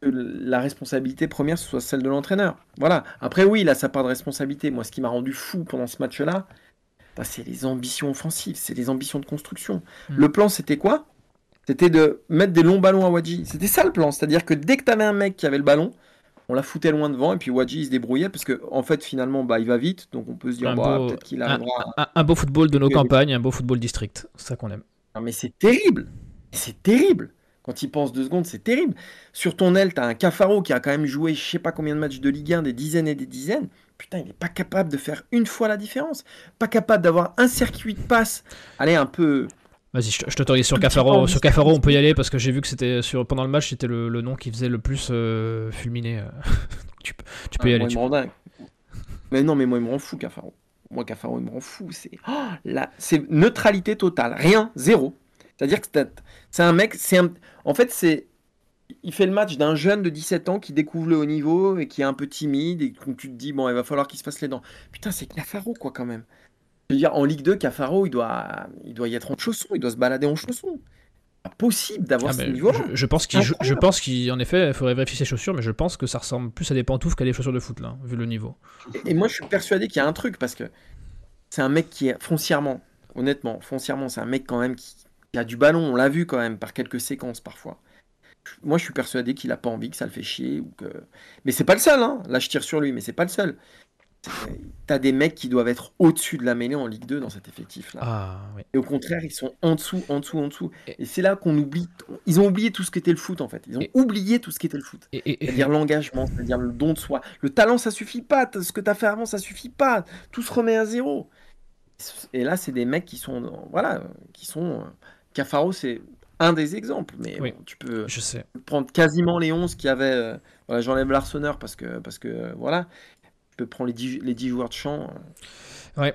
que la responsabilité première ce soit celle de l'entraîneur. Voilà. Après, oui, il a sa part de responsabilité. Moi, ce qui m'a rendu fou pendant ce match-là, bah, c'est les ambitions offensives, c'est les ambitions de construction. Mm. Le plan, c'était quoi? C'était de mettre des longs ballons à Wadji. C'était ça le plan. C'est-à-dire que dès que tu avais un mec qui avait le ballon, on la foutait loin devant et puis Wadji il se débrouillait parce que en fait finalement bah, il va vite donc on peut se dire Un bah, peut-être qu'il un- arrivera. Un, un beau football de nos campagnes, un beau football district, c'est ça qu'on aime. Non, mais c'est terrible. C'est terrible. Quand il pense deux secondes, c'est terrible. Sur ton aile, tu as un Cafaro qui a quand même joué je sais pas combien de matchs de Ligue 1, des dizaines et des dizaines. Putain, il n'est pas capable de faire une fois la différence. Pas capable d'avoir un circuit de passe. Allez, un peu. Vas-y, je, t'autorise sur Cafaro. Sur Cafaro, on peut y aller parce que j'ai vu que c'était sur pendant le match, c'était le, le nom qui faisait le plus euh, fulminer. euh. tu peux, tu peux y Ah, aller. moi, il tu- me rend dingue. Mais non, mais moi, il me rend fou, Cafaro. Moi, Cafaro, il me rend fou. C'est oh, neutralité totale. Rien, zéro. C'est-à-dire que c'est- un mec, c'est un... En fait, c'est... Il fait le match d'un jeune de 17 ans qui découvre le haut niveau et qui est un peu timide et où tu te dis, bon, il va falloir qu'il se fasse les dents. Putain, c'est Cafaro, quoi, quand même. Je veux dire, en Ligue 2, Cafaro, il doit, il doit y être en chaussons, il doit se balader en chaussons. Pas possible d'avoir Ah, ce mais niveau-là. je, je pense qu'il, je, pense qu'en effet, il faudrait vérifier ses chaussures, mais je pense que ça ressemble plus à des pantoufles qu'à des chaussures de foot là, vu le niveau. Et, et moi, je suis persuadé qu'il y a un truc parce que c'est un mec qui est foncièrement, honnêtement, foncièrement, c'est un mec quand même qui, a du ballon. On l'a vu quand même par quelques séquences parfois. Moi, je suis persuadé qu'il a pas envie, que ça le fait chier ou que. Mais c'est pas le seul, hein. Là, je tire sur lui, mais c'est pas le seul. C'est- T'as des mecs qui doivent être au-dessus de la mêlée en Ligue 2 dans cet effectif-là. Ah oui. Et au contraire, ils sont en dessous, en dessous, en dessous. Et- Et c'est là qu'on oublie. Ils ont oublié tout ce qu'était le foot en fait. Ils ont Et- oublié tout ce qu'était le foot. Et, C'est-à-dire l'engagement, c'est-à-dire le don de soi. Le talent, ça suffit pas. Ce que tu as fait avant, ça suffit pas. Tout se remet à zéro. Et là, c'est des mecs qui sont, voilà, qui sont. Euh, Cafaro, c'est un des exemples, mais Oui, bon, tu peux Je sais. prendre quasiment les 11 qui avaient. euh, voilà, J'enlève l'Arseneur parce que, parce que euh, voilà. Tu peux prendre les 10, les 10 joueurs de champ. euh, Ouais.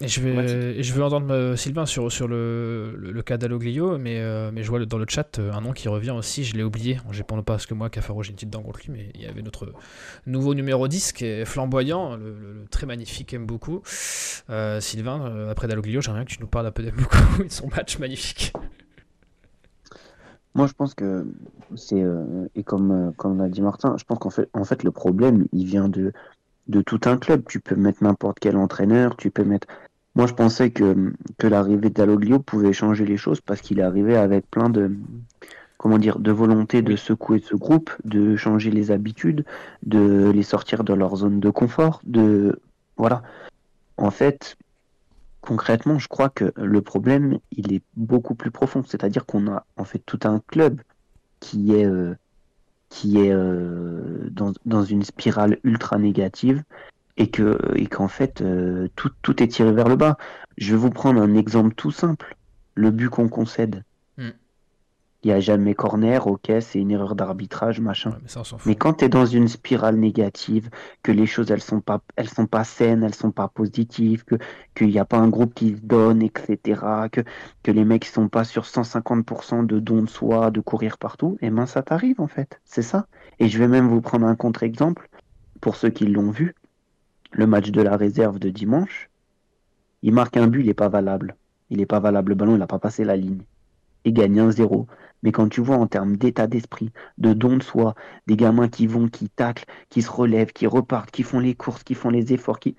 Et je vais, Dramatique. et je veux entendre euh, Sylvain sur, sur le, le, le cas d'Aloglio, mais, euh, mais je vois le- dans le chat euh, un nom qui revient aussi, je l'ai oublié. J'ai pas parce que moi, Cafaro, j'ai une petite dent contre lui, mais il y avait notre nouveau numéro 10 qui est flamboyant, le, le- le très magnifique aime beaucoup. Euh, Sylvain, euh, après d'Aloglio, j'aimerais que tu nous parles un peu d'Aime beaucoup et de son match magnifique. Moi, je pense que c'est euh, et comme euh, comme l'a dit Martin, je pense qu'en fait en fait le problème il vient de de tout un club. Tu peux mettre n'importe quel entraîneur, tu peux mettre. Moi, je pensais que que l'arrivée d'Aloglio pouvait changer les choses parce qu'il est arrivé avec plein de comment dire de volonté de secouer ce groupe, de changer les habitudes, de les sortir de leur zone de confort, de voilà. En fait, concrètement, je crois que le problème, il est beaucoup plus profond. C'est-à-dire qu'on a en fait tout un club qui est, euh, qui est euh, dans, dans une spirale ultra négative et que et qu'en fait euh, tout, tout est tiré vers le bas. Je vais vous prendre un exemple tout simple. Le but qu'on concède. Hmm. Il n'y a jamais corner, ok, c'est une erreur d'arbitrage, machin. Ouais, mais ça, quand tu es dans une spirale négative, que les choses elles sont pas elles sont pas saines, elles sont pas positives, que qu'il n'y a pas un groupe qui se donne, etc., que que les mecs sont pas sur 150% de dons de soi, de courir partout, et ben ça t'arrive en fait, c'est ça. Et je vais même vous prendre un contre-exemple pour ceux qui l'ont vu, le match de la réserve de dimanche, il marque un but, il est pas valable, il est pas valable, le ballon il a pas passé la ligne, il gagne 1-0. Mais quand tu vois en termes d'état d'esprit, de don de soi, des gamins qui vont, qui taclent, qui se relèvent, qui repartent, qui font les courses, qui font les efforts, qui...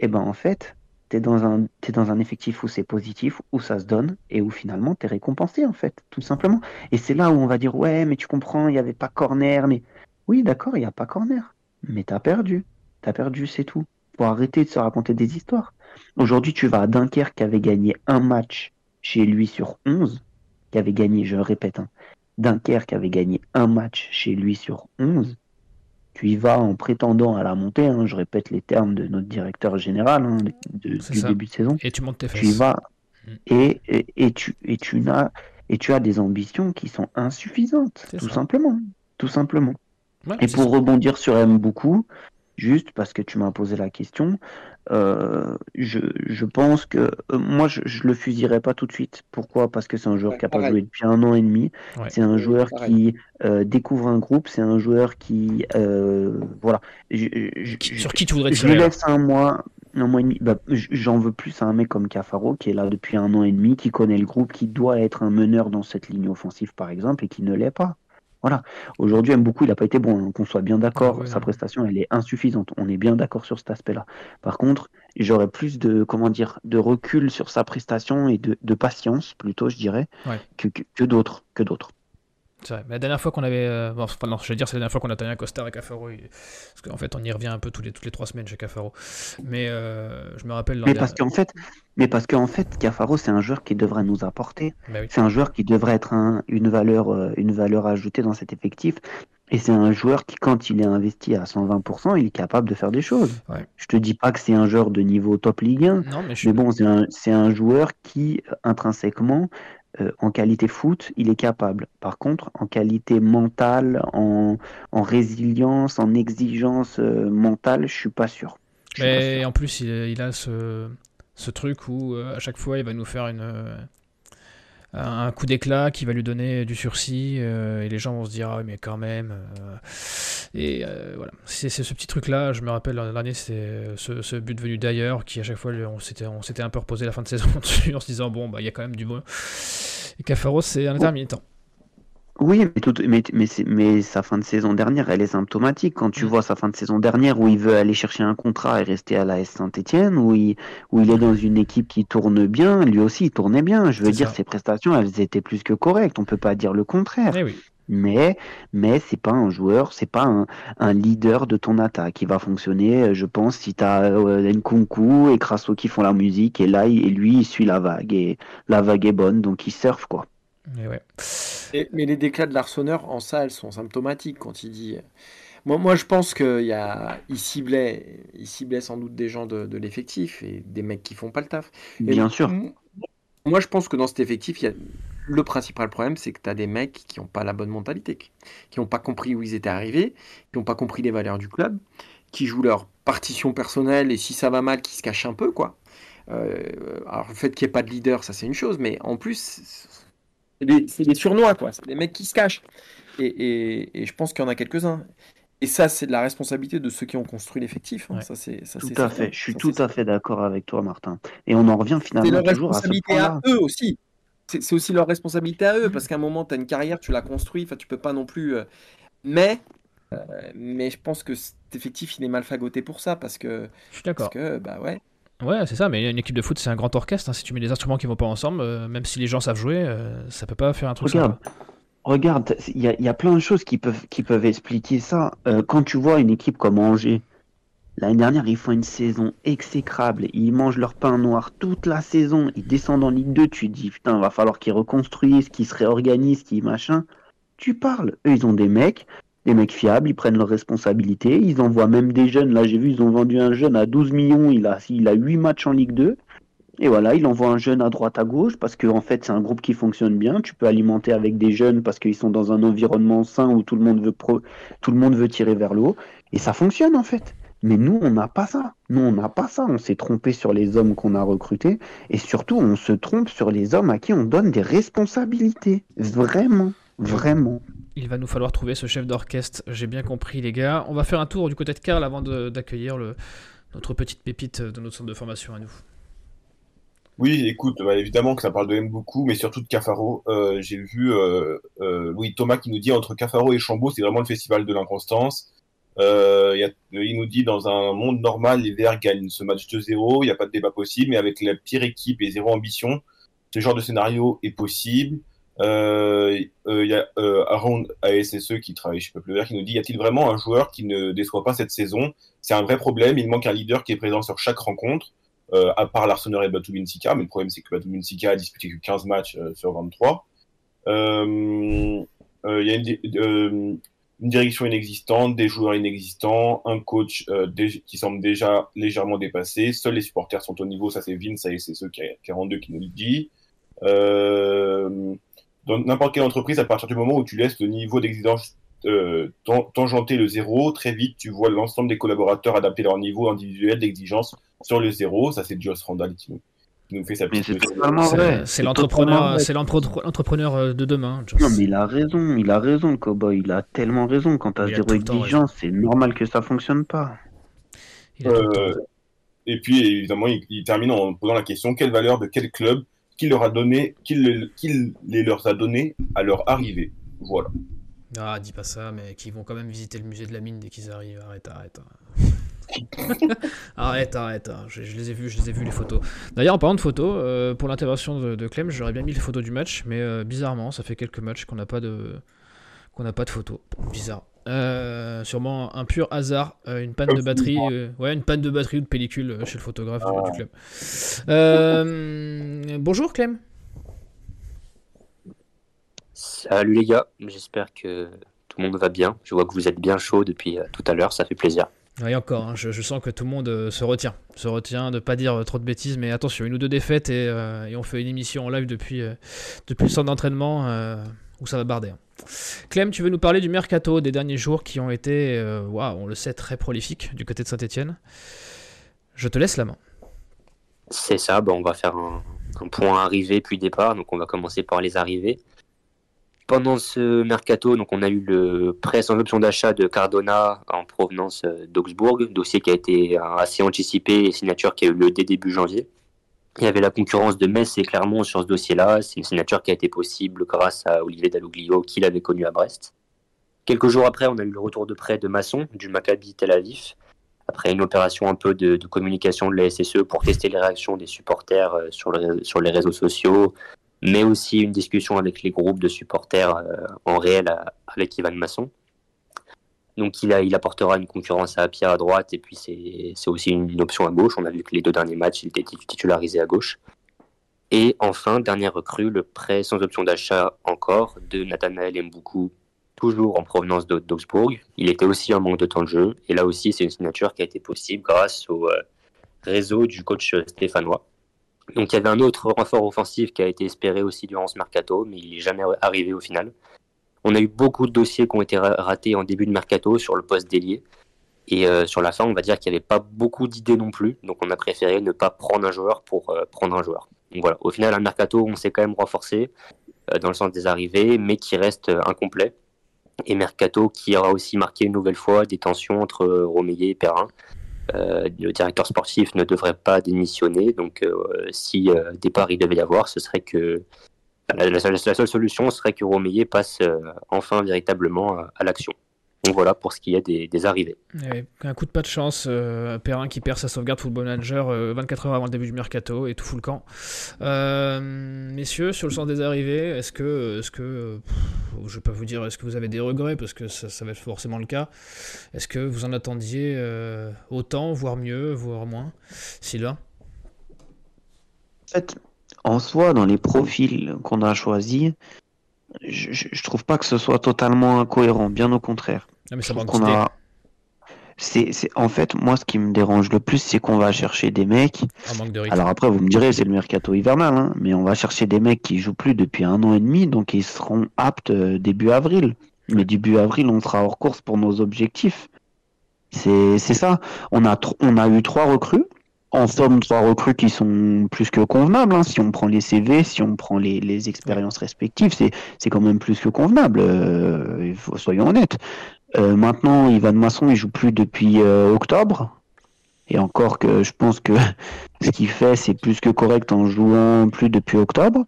Eh ben en fait, t'es dans un t'es dans un effectif où c'est positif, où ça se donne et où finalement t'es récompensé en fait, tout simplement. Et c'est là où on va dire ouais, mais tu comprends, il n'y avait pas corner, mais oui, d'accord, il n'y a pas corner, mais t'as perdu, t'as perdu, c'est tout. Faut arrêter de se raconter des histoires. Aujourd'hui, tu vas à Dunkerque qui avait gagné un match chez lui sur 11, qui avait gagné, je le répète, hein, Dunkerque avait gagné un match chez lui sur 11. Tu y vas en prétendant à la montée, hein, je répète les termes de notre directeur général hein, de- du ça. début de saison. Et tu montes tes Tu y fesses. vas Mm. et, et, et tu, et, tu n'as, et tu as des ambitions qui sont insuffisantes, tout ça. simplement. Tout simplement. Ouais, Et pour ça. rebondir sur M beaucoup, juste parce que tu m'as posé la question, euh, je, je pense que euh, moi je, je le fusillerai pas tout de suite. Pourquoi? Parce que c'est un joueur Ouais, qui a pas joué depuis un an et demi. Ouais. C'est un joueur pareil. qui euh, découvre un groupe. C'est un joueur qui euh, voilà. Je- sur qui tu voudrais je là laisse un mois, un mois et demi. Bah, j'en veux plus à un mec comme Cafaro qui est là depuis un an et demi, qui connaît le groupe, qui doit être un meneur dans cette ligne offensive par exemple et qui ne l'est pas. Voilà. Aujourd'hui, aime beaucoup, il n'a pas été bon, hein, qu'on soit bien d'accord. Sa prestation, elle est insuffisante. On est bien d'accord sur cet aspect-là. Par contre, j'aurais plus de, comment dire, de recul sur sa prestation et de, de patience, plutôt, je dirais, Ouais. que, que, que d'autres, que d'autres. C'est vrai. Mais la dernière fois qu'on avait. euh, bon, enfin, non, je vais dire, c'est la dernière fois qu'on a tenu un costard avec Cafaro. Parce qu'en fait, on y revient un peu tous les, toutes les trois semaines chez Cafaro. Mais euh, je me rappelle. Mais parce qu'en fait, mais parce qu'en fait, Cafaro, c'est un joueur qui devrait nous apporter. Bah oui. C'est un joueur qui devrait être un- une valeur, euh, une valeur ajoutée dans cet effectif. Et c'est un joueur qui, quand il est investi à 120%, il est capable de faire des choses. Ouais. Je te dis pas que c'est un joueur de niveau top Ligue 1, Non, mais je mais bon, c'est un, c'est un joueur qui, intrinsèquement, euh, en qualité foot, il est capable. Par contre, en qualité mentale, en, en résilience, en exigence euh, mentale, je suis pas sûr. Pas Mais sûr. en plus, il, il a ce, ce truc où euh, à chaque fois, il va nous faire une, un coup d'éclat qui va lui donner du sursis euh, et les gens vont se dire ah mais quand même. euh, et euh, voilà, c'est c'est ce petit truc-là. Je me rappelle l'an dernier, c'était ce, ce but venu d'ailleurs qui à chaque fois, on s'était on s'était un peu reposé la fin de saison dessus en se disant bon bah il y a quand même du bon. Et Cafaro, c'est un intermittent. Oui, mais, tout, mais, mais, mais sa fin de saison dernière, elle est symptomatique. Quand tu Mm. vois sa fin de saison dernière où il veut aller chercher un contrat et rester à la S Saint-Etienne, où il, où il est dans une équipe qui tourne bien, lui aussi il tournait bien. Je veux dire, ça. ses prestations, elles étaient plus que correctes. On peut pas dire le contraire. Eh oui. Mais, mais c'est pas un joueur, c'est pas un, un leader de ton attaque qui va fonctionner, euh, je pense, si tu as Nkunku et Crasso qui font la musique et là, il- et lui, il suit la vague et la vague est bonne, donc il surfe quoi. Mais ouais. Et- mais les déclats de l'Arseneur, en ça, elles sont symptomatiques quand il dit. Moi, moi je pense qu'il y a... il ciblait, il ciblait sans doute des gens de, de l'effectif et des mecs qui font pas le taf. Et Bien sûr. Moi, je pense que dans cet effectif, il y a... le principal problème, c'est que tu as des mecs qui n'ont pas la bonne mentalité, qui n'ont pas compris où ils étaient arrivés, qui n'ont pas compris les valeurs du club, qui jouent leur partition personnelle et si ça va mal, qui se cachent un peu, quoi. Euh, alors le fait qu'il n'y ait pas de leader, ça c'est une chose, mais en plus, des, des, surnois, quoi. C'est des mecs qui se cachent. Et, et, je pense qu'il y en a quelques-uns. Et ça, c'est de la responsabilité de ceux qui ont construit l'effectif. Hein. Ça, c'est, tout à fait. Je suis tout à fait d'accord avec toi, Martin. Et on en revient finalement c'est leur toujours responsabilité à, eux aussi. C'est, aussi leur responsabilité à eux, parce qu'à un moment, tu as une carrière, tu l'as construit, enfin, tu peux pas non plus. Euh, mais, euh, mais je pense que cet effectif, il est mal fagoté pour ça, parce que. Je suis d'accord. Parce que, bah ouais. Ouais, c'est ça, mais une équipe de foot, c'est un grand orchestre. Hein. Si tu mets des instruments qui vont pas ensemble, euh, même si les gens savent jouer, ça peut pas faire un truc Regarde, Regarde, il y, y, a plein de choses qui peuvent, qui peuvent expliquer ça. Euh, quand tu vois une équipe comme Angers, l'année dernière, ils font une saison exécrable. Ils mangent leur pain noir toute la saison. Ils descendent en Ligue 2. Tu te dis, putain, va falloir qu'ils reconstruisent, qu'ils se réorganisent, qu'ils machin. Tu parles. Eux, ils ont des mecs, des mecs fiables. Ils prennent leurs responsabilités. Ils envoient même des jeunes. Là, j'ai vu, ils ont vendu un jeune à 12 millions. Il a, il a 8 matchs en Ligue 2. Et voilà, il envoie un jeune à droite à gauche parce que en fait c'est un groupe qui fonctionne bien. Tu peux alimenter avec des jeunes parce qu'ils sont dans un environnement sain où tout le monde veut tout le monde veut tirer vers le haut et ça fonctionne en fait. Mais nous on n'a pas ça. Nous on n'a pas ça. On s'est trompé sur les hommes qu'on a recrutés et surtout on se trompe sur les hommes à qui on donne des responsabilités. Vraiment, vraiment. Il va nous falloir trouver ce chef d'orchestre. J'ai bien compris les gars. On va faire un tour du côté de Karl avant d'accueillir notre petite pépite de notre centre de formation à nous. Oui, écoute, bah, évidemment que ça parle de M beaucoup, mais surtout de Cafaro. Euh, j'ai vu euh, euh, Thomas qui nous dit entre Cafaro et Chambaud, c'est vraiment le festival de l'inconstance. il nous dit dans un monde normal, les Verts gagnent ce match 2-0, il n'y a pas de débat possible, mais avec la pire équipe et zéro ambition, ce genre de scénario est possible. Il y a Aaron ASSE qui travaille chez Peuple Vert qui nous dit y a-t-il vraiment un joueur qui ne déçoit pas cette saison? C'est un vrai problème. Il manque un leader qui est présent sur chaque rencontre. Euh, à part l'Arsenal et Batu Sika, mais le problème c'est que Batu Sika a disputé que 15 matchs euh, sur 23. Euh, il y a une, direction inexistante, des joueurs inexistants, un coach qui semble déjà légèrement dépassé. Seuls les supporters sont au niveau, ça c'est Vince c'est ceux qui 42 qui nous le dit. Dans n'importe quelle entreprise, à partir du moment où tu laisses le niveau d'exigence tangenter le zéro, très vite tu vois l'ensemble des collaborateurs adapter leur niveau individuel d'exigence sur le zéro. Ça, c'est Joss Randall qui nous, fait sa petite. C'est l'entrepreneur, c'est l'entrepreneur euh, de demain. Non, mais il a raison, il a raison, le cowboy. Il a tellement raison. Quand tu as zéro exigence, c'est normal que ça fonctionne pas. Euh, et puis, évidemment, il, termine en posant la question quelle valeur de quel club qu'il leur a donné, qu'il les leur a donné à leur arrivée. Voilà. Ah, dis pas ça, mais qui vont quand même visiter le musée de la mine dès qu'ils arrivent. Arrête, arrête. arrête, arrête. Hein. Je, les ai vus, je les ai vus les photos. D'ailleurs, en parlant de photos, euh, pour l'intervention de, Clem, j'aurais bien mis les photos du match, mais euh, bizarrement, ça fait quelques matchs qu'on n'a pas de qu'on n'a pas de photos. Bizarre. Euh, sûrement un pur hasard, une panne de batterie, ouais, une panne de batterie ou de pellicule chez le photographe du club. bonjour Clem. Salut les gars, j'espère que tout le monde va bien. Je vois que vous êtes bien chaud depuis tout à l'heure, ça fait plaisir. Oui, encore, hein, je, sens que tout le monde euh, se retient. Se retient de pas dire euh, trop de bêtises, mais attention, une ou deux défaites et, euh, on fait une émission en live depuis, depuis le centre d'entraînement ça va barder. Hein. Clem, tu veux nous parler du mercato des derniers jours qui ont été, on le sait, très prolifiques du côté de Saint-Etienne. Je te laisse la main. C'est ça, bon, on va faire un, un point arrivée puis départ, donc on va commencer par les arrivées. Pendant ce mercato, donc on a eu le prêt sans option d'achat de Cardona en provenance euh, d'Augsbourg, dossier qui a été euh, assez anticipé et signature qui a eu lieu dès début janvier. Il y avait la concurrence de Metz et Clermont sur ce dossier-là. C'est une signature qui a été possible grâce à Olivier Dalloglio, qu'il avait connu à Brest. Quelques jours après, on a eu le retour de prêt de Masson du Maccabi Tel Aviv. Après une opération un peu de, communication de la SSE pour tester les réactions des supporters euh, sur, sur les réseaux sociaux, mais aussi une discussion avec les groupes de supporters euh, en réel avec Ivan Masson. Donc il, apportera une concurrence à Pierre à droite et puis c'est aussi une, option à gauche. On a vu que les deux derniers matchs, il était titularisé à gauche. Et enfin, dernière recrue, le prêt sans option d'achat encore de Nathanaël Mboukou, toujours en provenance d'Augsbourg. Il était aussi en manque de temps de jeu. Et là aussi, c'est une signature qui a été possible grâce au euh, réseau du coach stéphanois. Donc il y avait un autre renfort offensif qui a été espéré aussi durant ce mercato, mais il n'est jamais arrivé au final. On a eu beaucoup de dossiers qui ont été ratés en début de mercato sur le poste d'ailier. Et euh, sur la fin, on va dire qu'il n'y avait pas beaucoup d'idées non plus. Donc on a préféré ne pas prendre un joueur pour euh, prendre un joueur. Donc voilà, au final, un mercato, on s'est quand même renforcé euh, dans le sens des arrivées, mais qui reste incomplet. Et mercato qui aura aussi marqué une nouvelle fois des tensions entre Romeyer et Perrin. le directeur sportif ne devrait pas démissionner. Donc si départ il devait y avoir, ce serait que la, seule, solution serait que Romeyer passe enfin véritablement à l'action. Donc voilà pour ce qui est des, arrivées. un coup de pas de chance, euh, Perrin qui perd sa sauvegarde Football Manager 24 euh, heures avant le début du mercato et tout fout le camp. Euh, messieurs, sur le sens des arrivées, est-ce que, est-ce que je peux vous dire, est-ce que vous avez des regrets parce que ça, va être forcément le cas. Est-ce que vous en attendiez autant, voire mieux, voire moins, Sylvain? En soi, dans les profils qu'on a choisis, je, je, trouve pas que ce soit totalement incohérent, bien au contraire. Ah, mais ça manque c'est, c'est, en fait, moi, ce qui me dérange le plus, c'est qu'on va chercher des mecs. Alors après, vous me direz, c'est le mercato hivernal, hein, mais on va chercher des mecs qui jouent plus depuis un an et demi, donc ils seront aptes euh, début avril. Mais début avril, on sera hors course pour nos objectifs. C'est, c'est ça. On a, on a eu trois recrues. En somme, trois recrues qui sont plus que convenables. Hein. Si on prend les CV, si on prend les, les expériences respectives, c'est, c'est quand même plus que convenable. Euh, soyons honnêtes. Euh, maintenant, Ivan Masson, il joue plus depuis euh, octobre. Et encore que je pense que ce qu'il fait, c'est plus que correct en jouant plus depuis octobre.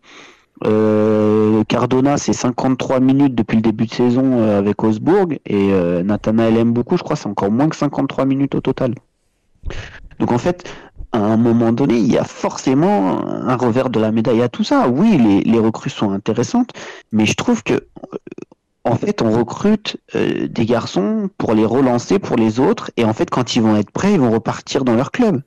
Euh, Cardona, c'est 53 minutes depuis le début de saison avec Augsbourg. Et Nathanael aime beaucoup, je crois, c'est encore moins que 53 minutes au total. Donc en fait, à un moment donné, il y a forcément un revers de la médaille à tout ça. Oui, les, recrues sont intéressantes, mais je trouve que en fait, on recrute euh, des garçons pour les relancer pour les autres, et en fait, quand ils vont être prêts, ils vont repartir dans leur club.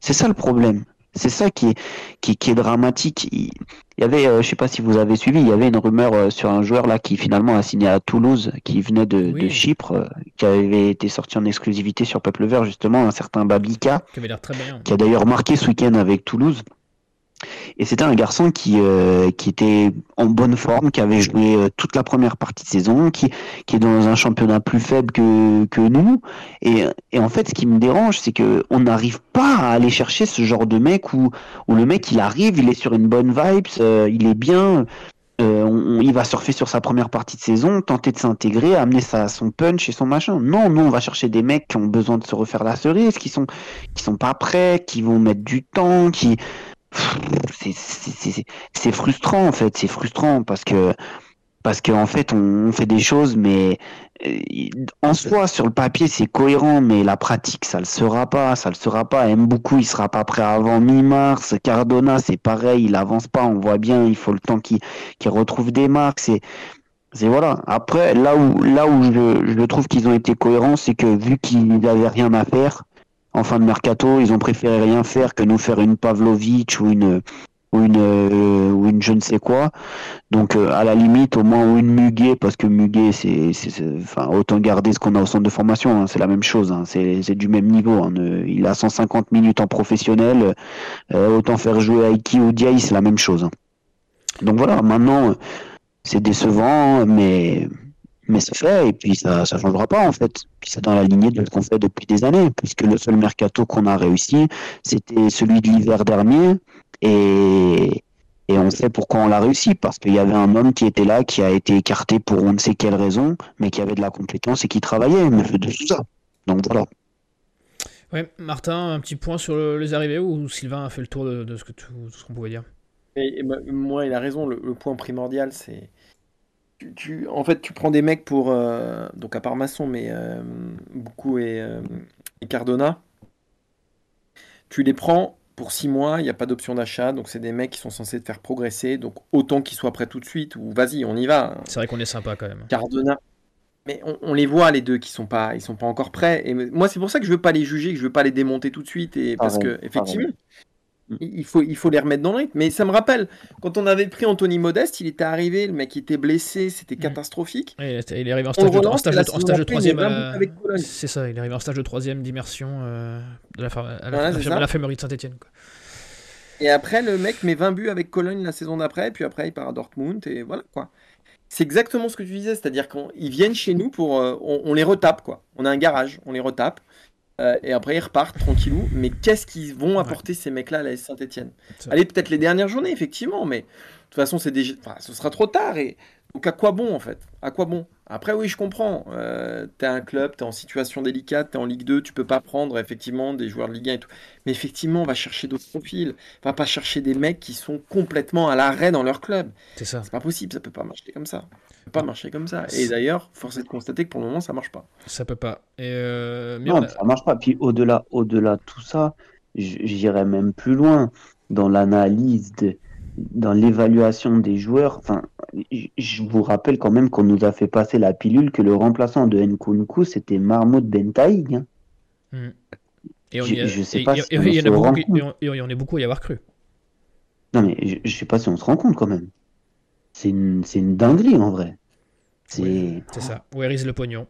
C'est ça le problème. C'est ça qui est, qui, qui, est dramatique. Il, y avait, euh, je sais pas si vous avez suivi, il y avait une rumeur euh, sur un joueur là qui finalement a signé à Toulouse, qui venait de, de Chypre, qui avait été sorti en exclusivité sur Peuple Vert justement, un certain Bablika, qui, avait très bien. qui a d'ailleurs marqué ce week-end avec Toulouse. Et c'était un garçon qui, euh, qui était en bonne forme, qui avait joué euh, toute la première partie de saison, qui, qui est dans un championnat plus faible que, que nous. Et, et en fait, ce qui me dérange, c'est que on n'arrive pas à aller chercher ce genre de mec où, où le mec, il arrive, il est sur une bonne vibe, euh, il est bien, euh, il va surfer sur sa première partie de saison, tenter de s'intégrer, amener sa, son punch et son machin. Non, nous on va chercher des mecs qui ont besoin de se refaire la cerise, qui sont qui sont pas prêts, qui vont mettre du temps, qui c'est frustrant en fait, c'est frustrant parce que parce qu'en fait on, fait des choses mais euh, en soi sur le papier c'est cohérent mais la pratique ça le sera pas, ça le sera pas. Beaucoup il sera pas prêt avant mi-mars. Cardona c'est pareil, il avance pas, on voit bien, il faut le temps qu'il retrouve des marques. C'est c'est voilà. Après, là où là où je, je trouve qu'ils ont été cohérents, c'est que vu qu'ils n'avaient rien à faire, en fin de mercato, ils ont préféré rien faire que nous faire une Pavlovic ou une ou une euh, ou une je ne sais quoi. Donc euh, à la limite au moins une Muguet parce que Muguet c'est enfin autant garder ce qu'on a au centre de formation, hein, c'est la même chose, hein, c'est du même niveau. Hein, il a 150 minutes en professionnel, euh, autant faire jouer Aiki ou Diaye, c'est la même chose. Donc voilà, maintenant c'est décevant, mais mais c'est fait et puis ça ne changera pas en fait. Puis c'est dans la lignée de ce qu'on fait depuis des années, puisque le seul mercato qu'on a réussi, c'était celui de l'hiver dernier et, et on sait pourquoi on l'a réussi, parce qu'il y avait un homme qui était là, qui a été écarté pour on ne sait quelle raison, mais qui avait de la compétence et qui travaillait, mais de tout ça. Donc voilà. Ouais, Martin, un petit point sur les arrivées ou Sylvain a fait le tour de, ce que ce qu'on pouvait dire? Et, moi, il a raison. le point primordial, c'est tu, en fait, tu prends des mecs pour. Euh, donc, à part Masson, mais euh, beaucoup euh, et, Cardona. Tu les prends pour 6 mois, il n'y a pas d'option d'achat. Donc, c'est des mecs qui sont censés te faire progresser. Donc, autant qu'ils soient prêts tout de suite. Ou vas-y, on y va. C'est vrai qu'on est sympa quand même. Cardona. Mais on, les voit, les deux, qui sont pas, ils sont pas encore prêts. Et moi, c'est pour ça que je veux pas les juger, que je veux pas les démonter tout de suite. Et parce que, effectivement. Mm. Il faut, il faut les remettre dans le rythme. Mais ça me rappelle, quand on avait pris Anthony Modeste, il était arrivé, le mec était blessé, c'était mm. catastrophique. il est arrivé en stage, de, en stage, de, troisième. Euh, c'est ça, il est arrivé en stage de troisième d'immersion euh, de la, à la, de Saint-Etienne. Et après, le mec met 20 buts avec Cologne la saison d'après, puis après, il part à Dortmund, et voilà quoi. C'est exactement ce que tu disais, c'est-à-dire qu'ils viennent chez nous pour. euh, on, on les retape, quoi. On a un garage, on les retape, euh, et après, ils repartent tranquillou. Mais qu'est-ce qu'ils vont apporter ces mecs-là à la Saint-Etienne? Allez, peut-être les dernières journées, effectivement, mais de toute façon, c'est déjà... enfin, ce sera trop tard. Et... Donc, à quoi bon, en fait? À quoi bon? Après, oui, je comprends. Euh, t'es un club, t'es en situation délicate, t'es en Ligue 2, tu peux pas prendre, effectivement, des joueurs de Ligue 1 et tout. Mais effectivement, on va chercher d'autres profils. On va pas chercher des mecs qui sont complètement à l'arrêt dans leur club. C'est ça. C'est pas possible, ça peut pas marcher comme ça. Ça peut pas marcher comme ça. Et d'ailleurs, force est de constater que pour le moment, ça marche pas. Ça peut pas. Et euh, mais Non, a- ça marche pas. Puis au-delà, au-delà de tout ça, j'irais même plus loin dans l'analyse de, dans l'évaluation des joueurs. Enfin, je vous rappelle quand même qu'on nous a fait passer la pilule que le remplaçant de Nkunku, c'était Mahmoud Bentaïg. hein. Et on Je- y a- je sais et- pas et- si et- on et il y en se a beaucoup rend qui- compte. et on- et on est beaucoup à y avoir cru. Non, mais je, je sais pas si on se rend compte quand même. C'est une, c'est une dinguerie en vrai. C'est. Oui, ça. Where is le pognon?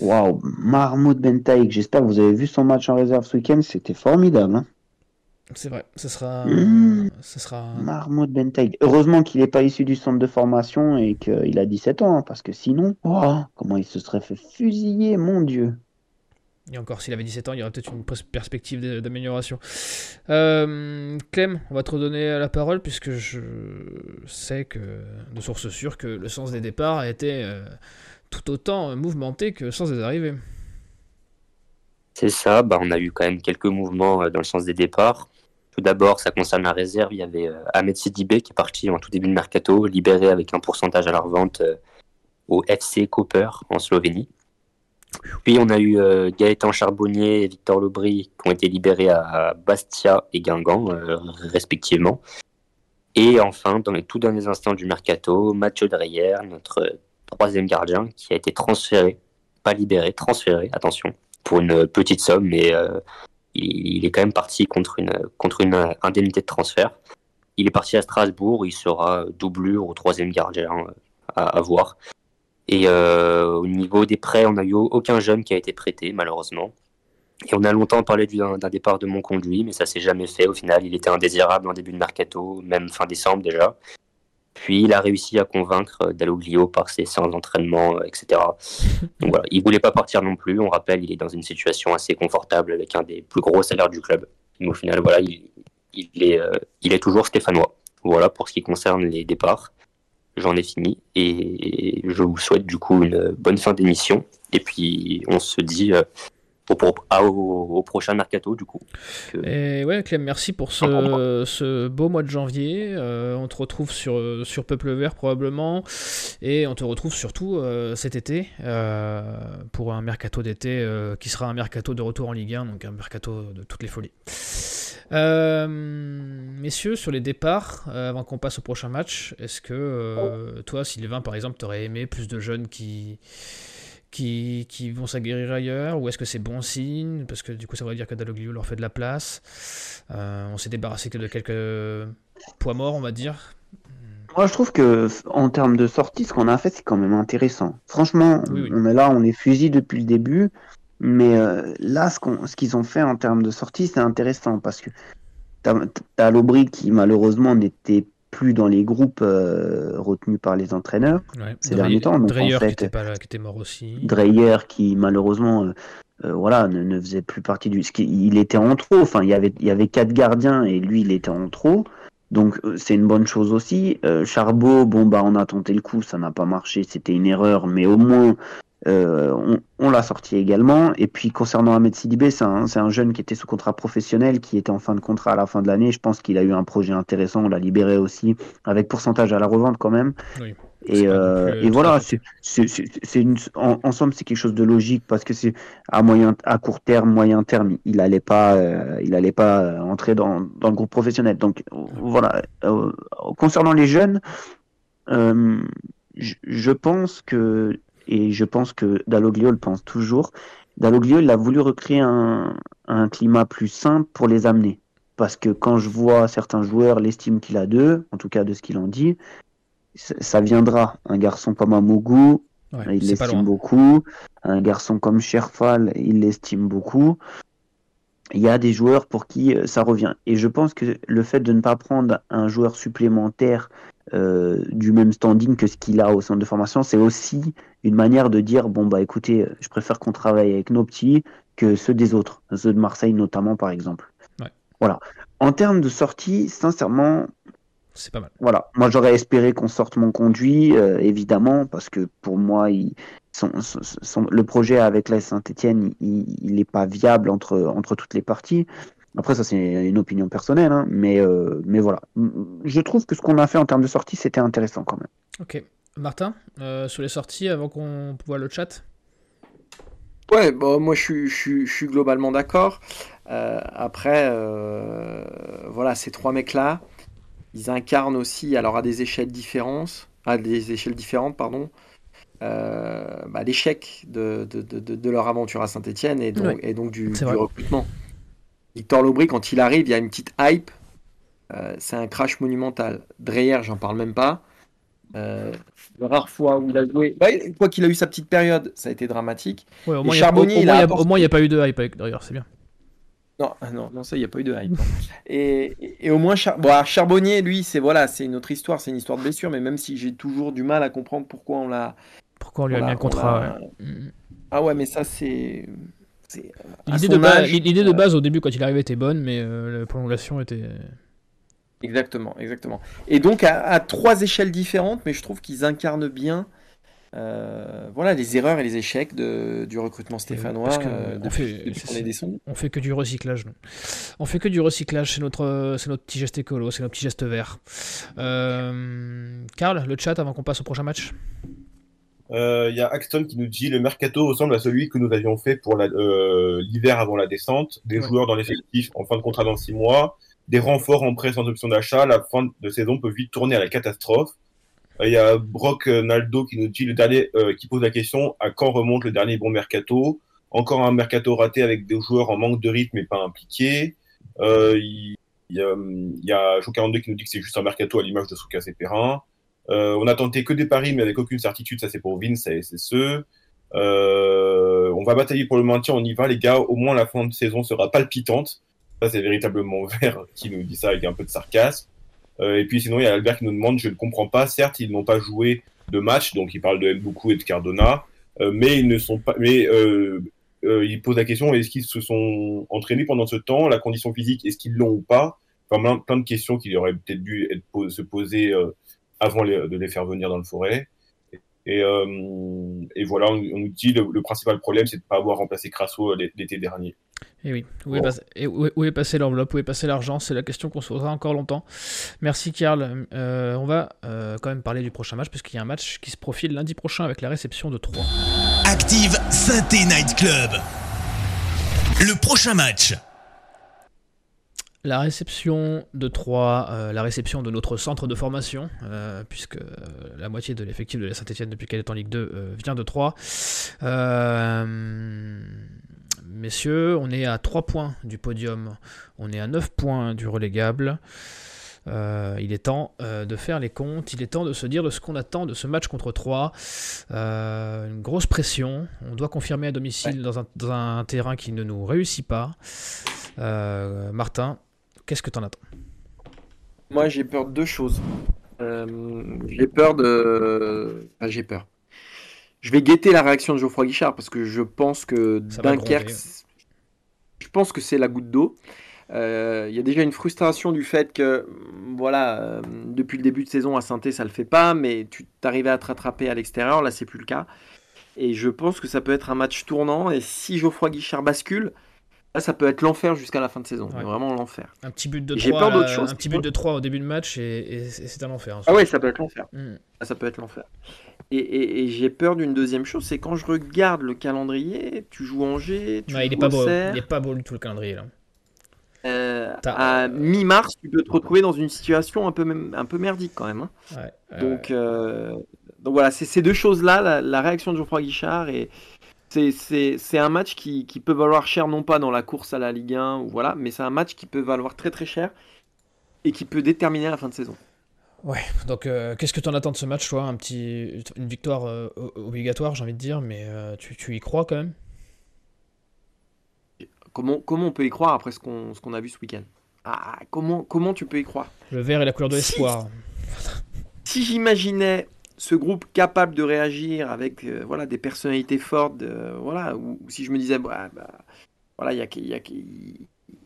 Waouh, Mahmoud Bentaïg, j'espère que vous avez vu son match en réserve ce week-end, c'était formidable. Hein. C'est vrai. Ce sera. Mmh. Ce sera. Mahmoud Bentaïg. Heureusement qu'il n'est pas issu du centre de formation et qu'il a 17 ans, hein, parce que sinon, oh, comment il se serait fait fusiller, mon Dieu. Et encore, s'il avait 17 ans, il y aurait peut-être une pers- perspective d'amélioration. Euh, Clem, on va te redonner la parole puisque je sais que, de source sûre, que le sens des départs a été euh, tout autant mouvementé que le sens des arrivées. C'est ça, bah, on a eu quand même quelques mouvements euh, dans le sens des départs. Tout d'abord, ça concerne la réserve. Il y avait euh, Ahmed Sidibé qui est parti en tout début de mercato, libéré avec un pourcentage à la revente euh, au FC Koper en Slovénie. Puis on a eu euh, Gaëtan Charbonnier et Victor Lobry qui ont été libérés à Bastia et Guingamp, euh, respectivement. Et enfin, dans les tout derniers instants du mercato, Mathieu Dreyer, notre troisième gardien, qui a été transféré, pas libéré, transféré, attention, pour une petite somme, mais euh, il, est quand même parti contre une, contre une indemnité de transfert. Il est parti à Strasbourg, il sera doublure ou troisième gardien à voir. Et euh, au niveau des prêts, on n'a eu aucun jeune qui a été prêté, malheureusement. Et on a longtemps parlé du- d'un départ de Monconduit, mais ça s'est jamais fait. Au final, il était indésirable en début de mercato, même fin décembre déjà. Puis il a réussi à convaincre Dalloglio par ses séances d'entraînement, euh, etc. Donc voilà, il voulait pas partir non plus. On rappelle, il est dans une situation assez confortable avec un des plus gros salaires du club. Mais au final, voilà, il, il est, euh, il est toujours stéphanois. Voilà pour ce qui concerne les départs. J'en ai fini et je vous souhaite du coup une bonne fin d'émission. Et puis on se dit euh, au, pro- à- au, au prochain mercato du coup. Que- Et ouais, Clem, merci pour ce, ce beau mois de janvier. Euh, on te retrouve sur, sur Peuple Vert probablement. Et on te retrouve surtout euh, cet été euh, pour un mercato d'été euh, qui sera un mercato de retour en Ligue 1, donc un mercato de toutes les folies. Euh, messieurs, sur les départs, euh, avant qu'on passe au prochain match, est-ce que euh, toi, Sylvain, par exemple, t'aurais aimé plus de jeunes qui, qui, qui vont s'aguerrir ailleurs Ou est-ce que c'est bon signe Parce que du coup, ça veut dire que Dalloglio leur fait de la place. Euh, on s'est débarrassé que de quelques poids morts, on va dire. Moi, je trouve que en termes de sortie, ce qu'on a fait, c'est quand même intéressant. Franchement, Oui, oui. on est là, on est fusil depuis le début, mais euh, là, ce qu'on, ce qu'ils ont fait en termes de sortie, c'est intéressant parce que t'as, t'as Lobry qui malheureusement n'était plus dans les groupes euh, retenus par les entraîneurs. Ouais. Ces derniers temps, donc, en Dreyer fait, qui était pas là, qui était mort aussi. Dreyer qui malheureusement euh, euh, voilà ne, ne faisait plus partie du ce qui- il était en trop enfin il y avait il y avait quatre gardiens et lui il était en trop donc c'est une bonne chose aussi euh, Charbot bon bah on a tenté le coup ça n'a pas marché c'était une erreur mais au moins euh, on, on l'a sorti également et puis concernant Ahmed Sidibé c'est un, c'est un jeune qui était sous contrat professionnel qui était en fin de contrat à la fin de l'année je pense qu'il a eu un projet intéressant on l'a libéré aussi avec pourcentage à la revente quand même Oui. et, euh, et voilà, c'est, une, en, en somme, c'est quelque chose de logique parce que c'est à moyen, à court terme, moyen terme, il allait pas, euh, il allait pas entrer dans, dans le groupe professionnel. Donc voilà. Concernant les jeunes, je, je pense que et je pense que Dalloglio le pense toujours. Dalloglio, il a voulu recréer un, un climat plus simple pour les amener. Parce que quand je vois certains joueurs l'estime qu'il a d'eux, en tout cas de ce qu'il en dit, ça viendra. Un garçon comme Amougou, Ouais, il l'estime beaucoup. Un garçon comme Sherfal, il l'estime beaucoup. Il y a des joueurs pour qui euh, ça revient. Et je pense que le fait de ne pas prendre un joueur supplémentaire euh, du même standing que ce qu'il a au centre de formation, c'est aussi une manière de dire bon bah écoutez, je préfère qu'on travaille avec nos petits que ceux des autres, ceux de Marseille notamment par exemple. Ouais. Voilà. En termes de sortie, sincèrement, C'est pas mal. voilà, moi j'aurais espéré qu'on sorte mon conduit, euh, évidemment, parce que pour moi, il- son, son- son- le projet avec la Saint-Etienne, il n'est pas viable entre, entre toutes les parties. Après, ça c'est une opinion personnelle, hein, mais, euh, mais voilà. Je trouve que ce qu'on a fait en termes de sortie, c'était intéressant quand même. Ok. Martin, euh, sur les sorties, avant qu'on voit le chat? Ouais, bon, moi je suis, je suis- je suis globalement d'accord. Euh, après, euh, voilà, ces trois mecs-là, ils incarnent aussi, alors à des échelles différentes, à des échelles différentes, pardon, euh, bah, l'échec de, de, de- de- de leur aventure à Saint-Etienne et donc, Ouais. et donc du, recrutement. Victor Lobry, quand il arrive, il y a une petite hype. Euh, c'est un crash monumental. Dreyer, j'en parle même pas. Euh, les rares fois où il a joué, bah, quoi qu'il a eu sa petite période, ça a été dramatique. Ouais, au Et moins, il a- apporté- n'y a pas eu de hype avec d'ailleurs, c'est bien. Non, ah non, non, ça, il n'y a pas eu de hype. et, et- et au moins, Char- bon, alors, Charbonnier, lui, c'est voilà, c'est une autre histoire, c'est une histoire de blessure, mais même si j'ai toujours du mal à comprendre pourquoi on l'a. Pourquoi on lui a mis un contrat ouais. Mm. Ah ouais, mais ça, c'est. L'idée de, ba- âge, l'idée de euh, base au début quand il arrivait était bonne, mais euh, la prolongation était. Exactement, exactement. Et donc, à, à trois échelles différentes, mais je trouve qu'ils incarnent bien. euh, voilà les erreurs et les échecs de, du recrutement stéphanois parce que euh, on fait- est. On fait que du recyclage. nous. On fait que du recyclage, c'est notre, c'est notre petit geste écolo, c'est notre petit geste vert. Euh, Karl, le chat avant qu'on passe au prochain match? Euh, Il y a Axton qui nous dit le mercato ressemble à celui que nous avions fait pour euh, l'hiver avant la descente. Des Ouais. joueurs dans l'effectif en fin de contrat dans six mois, des renforts en prêt sans option d'achat. La fin de saison peut vite tourner à la catastrophe. Euh, Il y a Brock euh, Naldo qui nous dit le dernier, euh, qui pose la question à quand remonte le dernier bon mercato? Encore un mercato raté avec des joueurs en manque de rythme et pas impliqués. Euh, il il y a, il y a Jo42 qui nous dit que c'est juste un mercato à l'image de Soukas et Perrin. Euh, on a tenté que des paris, mais avec aucune certitude. Ça, c'est pour Vince et c'est ceux. Euh, on va batailler pour le maintien. On y va, les gars. Au moins, la fin de saison sera palpitante. Ça, c'est véritablement Vert qui nous dit ça avec un peu de sarcasme. Euh, et puis, sinon, il y a Albert qui nous demande, je ne comprends pas. Certes, ils n'ont pas joué de match, donc il parle de Mboukou et de Cardona, mais ils ne sont pas. Mais il pose la question est-ce qu'ils se sont entraînés pendant ce temps? La condition physique, est-ce qu'ils l'ont ou pas? Enfin, plein, plein de questions qui auraient peut-être dû se poser avant les- de les faire venir dans le forêt. Et, euh, et voilà, on, on nous dit le, le principal problème, c'est de ne pas avoir remplacé Crasso l'é- l'été dernier. Et oui, où est, passé, et où est- où est passé l'enveloppe, où est passé l'argent? C'est la question qu'on se posera encore longtemps. Merci Karl. Euh, on va euh, quand même parler du prochain match, puisqu'il y a un match qui se profile lundi prochain avec la réception de 3. Active Synthé Night Club. Le prochain match. La réception de 3, la réception de notre centre de formation, euh, puisque euh, la moitié de l'effectif de la Saint-Etienne depuis qu'elle est en Ligue 2 euh, vient de 3. messieurs, on est à 3 points du podium, on est à 9 points du relégable. Euh, il est temps euh, de faire les comptes, il est temps de se dire de ce qu'on attend de ce match contre 3. Euh, une grosse pression, on doit confirmer à domicile Ouais. dans, un, dans un terrain qui ne nous réussit pas. Euh, Martin, qu'est-ce que tu en attends Moi, j'ai peur de deux choses. Euh, j'ai peur de. Enfin, j'ai peur. Je vais guetter la réaction de Geoffroy Guichard parce que je pense que Ça Dunkerque. Je pense que c'est la goutte d'eau. Euh, Il y a déjà une frustration du fait que, voilà, euh, depuis le début de saison à saint ça le fait pas, mais tu t'arrivais à te rattraper à l'extérieur, là c'est plus le cas. Et je pense que ça peut être un match tournant. Et si Geoffroy Guichard bascule, là ça peut être l'enfer jusqu'à la fin de saison. Ouais. Vraiment l'enfer. Un petit but de J'ai 3, peur d'autre chose. un petit but de 3 au début de match et, et- et c'est un enfer. hein, Ah ouais, ça peut être l'enfer. Mm. Ah, Ça peut être l'enfer. Et, j'ai peur d'une deuxième chose, c'est quand je regarde le calendrier, tu joues Angers, tu Ouais, il est joues pas beau, il est pas beau du tout le calendrier là. euh, à mi-mars, tu peux te retrouver dans une situation un peu, même- un peu merdique quand même. hein. Ouais, ouais, Donc, euh, donc voilà, c'est ces deux choses-là, la, la réaction de Geoffroy Guichard et c'est- un match qui, qui peut valoir cher, non pas dans la course à la Ligue 1, ou voilà, mais c'est un match qui peut valoir très très cher et qui peut déterminer la fin de saison. Ouais, donc euh, qu'est-ce que tu en attends de ce match, toi? Un petit, une victoire euh, obligatoire, j'ai envie de dire, mais euh, tu, tu y crois quand même? Comment, comment on peut y croire après ce qu'on a vu ce week-end? Ah, comment, comment tu peux y croire? Le vert est la couleur de l'espoir. Si, j'imaginais ce groupe capable de réagir avec euh, voilà, des personnalités fortes, voilà, ou, si je me disais, bah, bah voilà, il y a, y, a,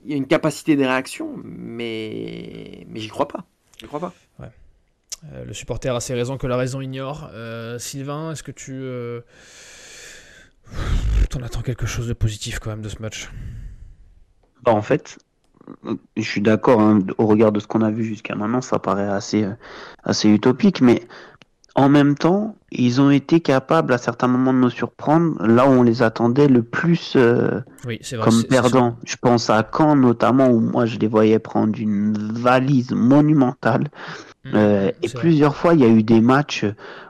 y a, une capacité de réaction, mais, mais j'y crois pas. J'y crois pas. Ouais. Euh, le supporter a ses raisons que la raison ignore. Euh, Sylvain, est-ce que tu t'en attends quelque chose de positif quand même de ce match? Bah, En fait, je suis d'accord, hein, au regard de ce qu'on a vu jusqu'à maintenant, ça paraît assez, euh, assez utopique, mais en même temps, ils ont été capables à certains moments de nous surprendre. Là où on les attendait le plus euh, comme perdants. Je pense à Caen notamment, où moi je les voyais prendre une valise monumentale. Mmh, euh, et plusieurs fois, il y a eu des matchs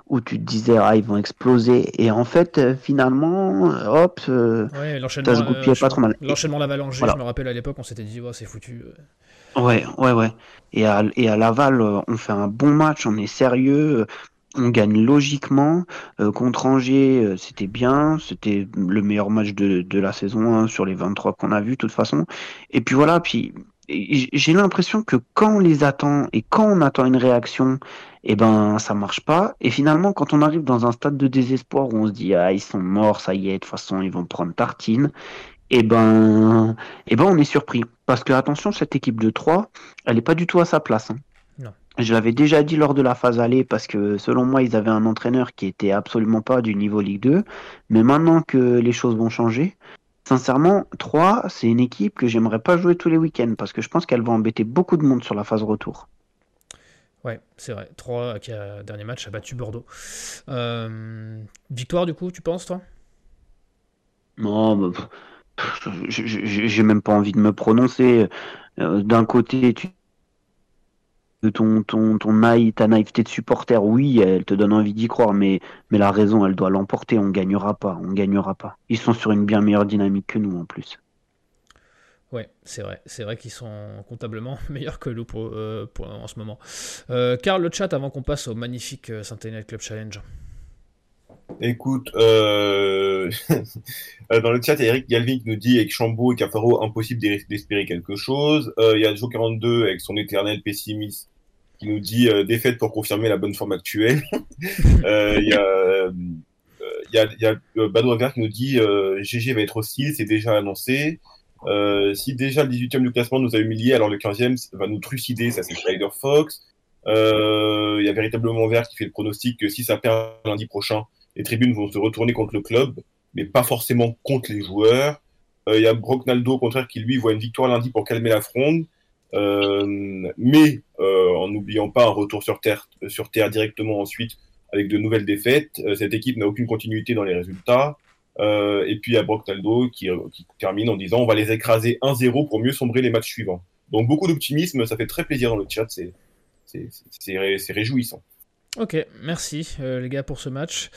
où tu te disais ah ils vont exploser. Et en fait euh, finalement hop euh, ouais, l'enchaînement pas trop mal. L'enchaînement l'avalanche je me rappelle à l'époque on s'était dit c'est foutu ouais ouais ouais. Et à, et à Laval on fait un bon match on est sérieux on gagne logiquement contre Angers c'était bien c'était le meilleur match de, de la saison sur les 23 qu'on a vu de toute façon et puis voilà puis j'ai l'impression que quand on les attend et quand on attend une réaction, eh ben ça marche pas. Et finalement, quand on arrive dans un stade de désespoir où on se dit ah ils sont morts, ça y est, de toute façon ils vont prendre tartine, eh ben, eh ben on est surpris parce que attention, cette équipe de 3, elle est pas du tout à sa place. Hein. Je l'avais déjà dit lors de la phase aller parce que selon moi ils avaient un entraîneur qui était absolument pas du niveau Ligue 2, mais maintenant que les choses vont changer, Sincèrement, 3, c'est une équipe que j'aimerais pas jouer tous les week-ends parce que je pense qu'elle va embêter beaucoup de monde sur la phase retour. Ouais, c'est vrai. 3 qui a dernier match a battu Bordeaux. Euh, victoire du coup, tu penses toi? Non, bah, j'ai même pas envie de me prononcer. Euh, d'un côté, tu ton, ton, ton ta naïveté de supporter, oui, elle te donne envie d'y croire, mais, la raison, elle doit l'emporter. On gagnera pas, on gagnera pas. Ils sont sur une bien meilleure dynamique que nous en plus. Ouais, c'est vrai. C'est vrai qu'ils sont comptablement meilleurs que nous euh, en ce moment. Euh, le chat avant qu'on passe au magnifique euh, Saint-Étienne Club Challenge. Écoute, euh, dans le chat, il y a Eric Galvin qui nous dit avec Chambaud et Cafaro, impossible d'espérer quelque chose. il y a Joe42 avec son éternel pessimisme qui nous dit euh, défaite pour confirmer la bonne forme actuelle. Euh, il y a, euh, y qui nous dit GG va être hostile, c'est déjà annoncé. si déjà le 18e du classement nous a humiliés, alors le 15e va nous trucider, ça c'est Spider Fox. Il y a véritablement Vert qui fait le pronostic que si ça perd lundi prochain, les tribunes vont se retourner contre le club, mais pas forcément contre les joueurs. Il y a Brocknaldo au contraire qui lui voit une victoire lundi pour calmer la fronde. Euh, mais euh, en n'oubliant pas un retour sur terre, directement ensuite avec de nouvelles défaites. Euh, cette équipe n'a aucune continuité dans les résultats. et puis il y a Brock Taldo qui, qui, termine en disant on va les écraser 1-0 pour mieux sombrer les matchs suivants. Donc beaucoup d'optimisme, ça fait très plaisir dans le chat, c'est réjouissant. Ok, merci les gars pour ce match.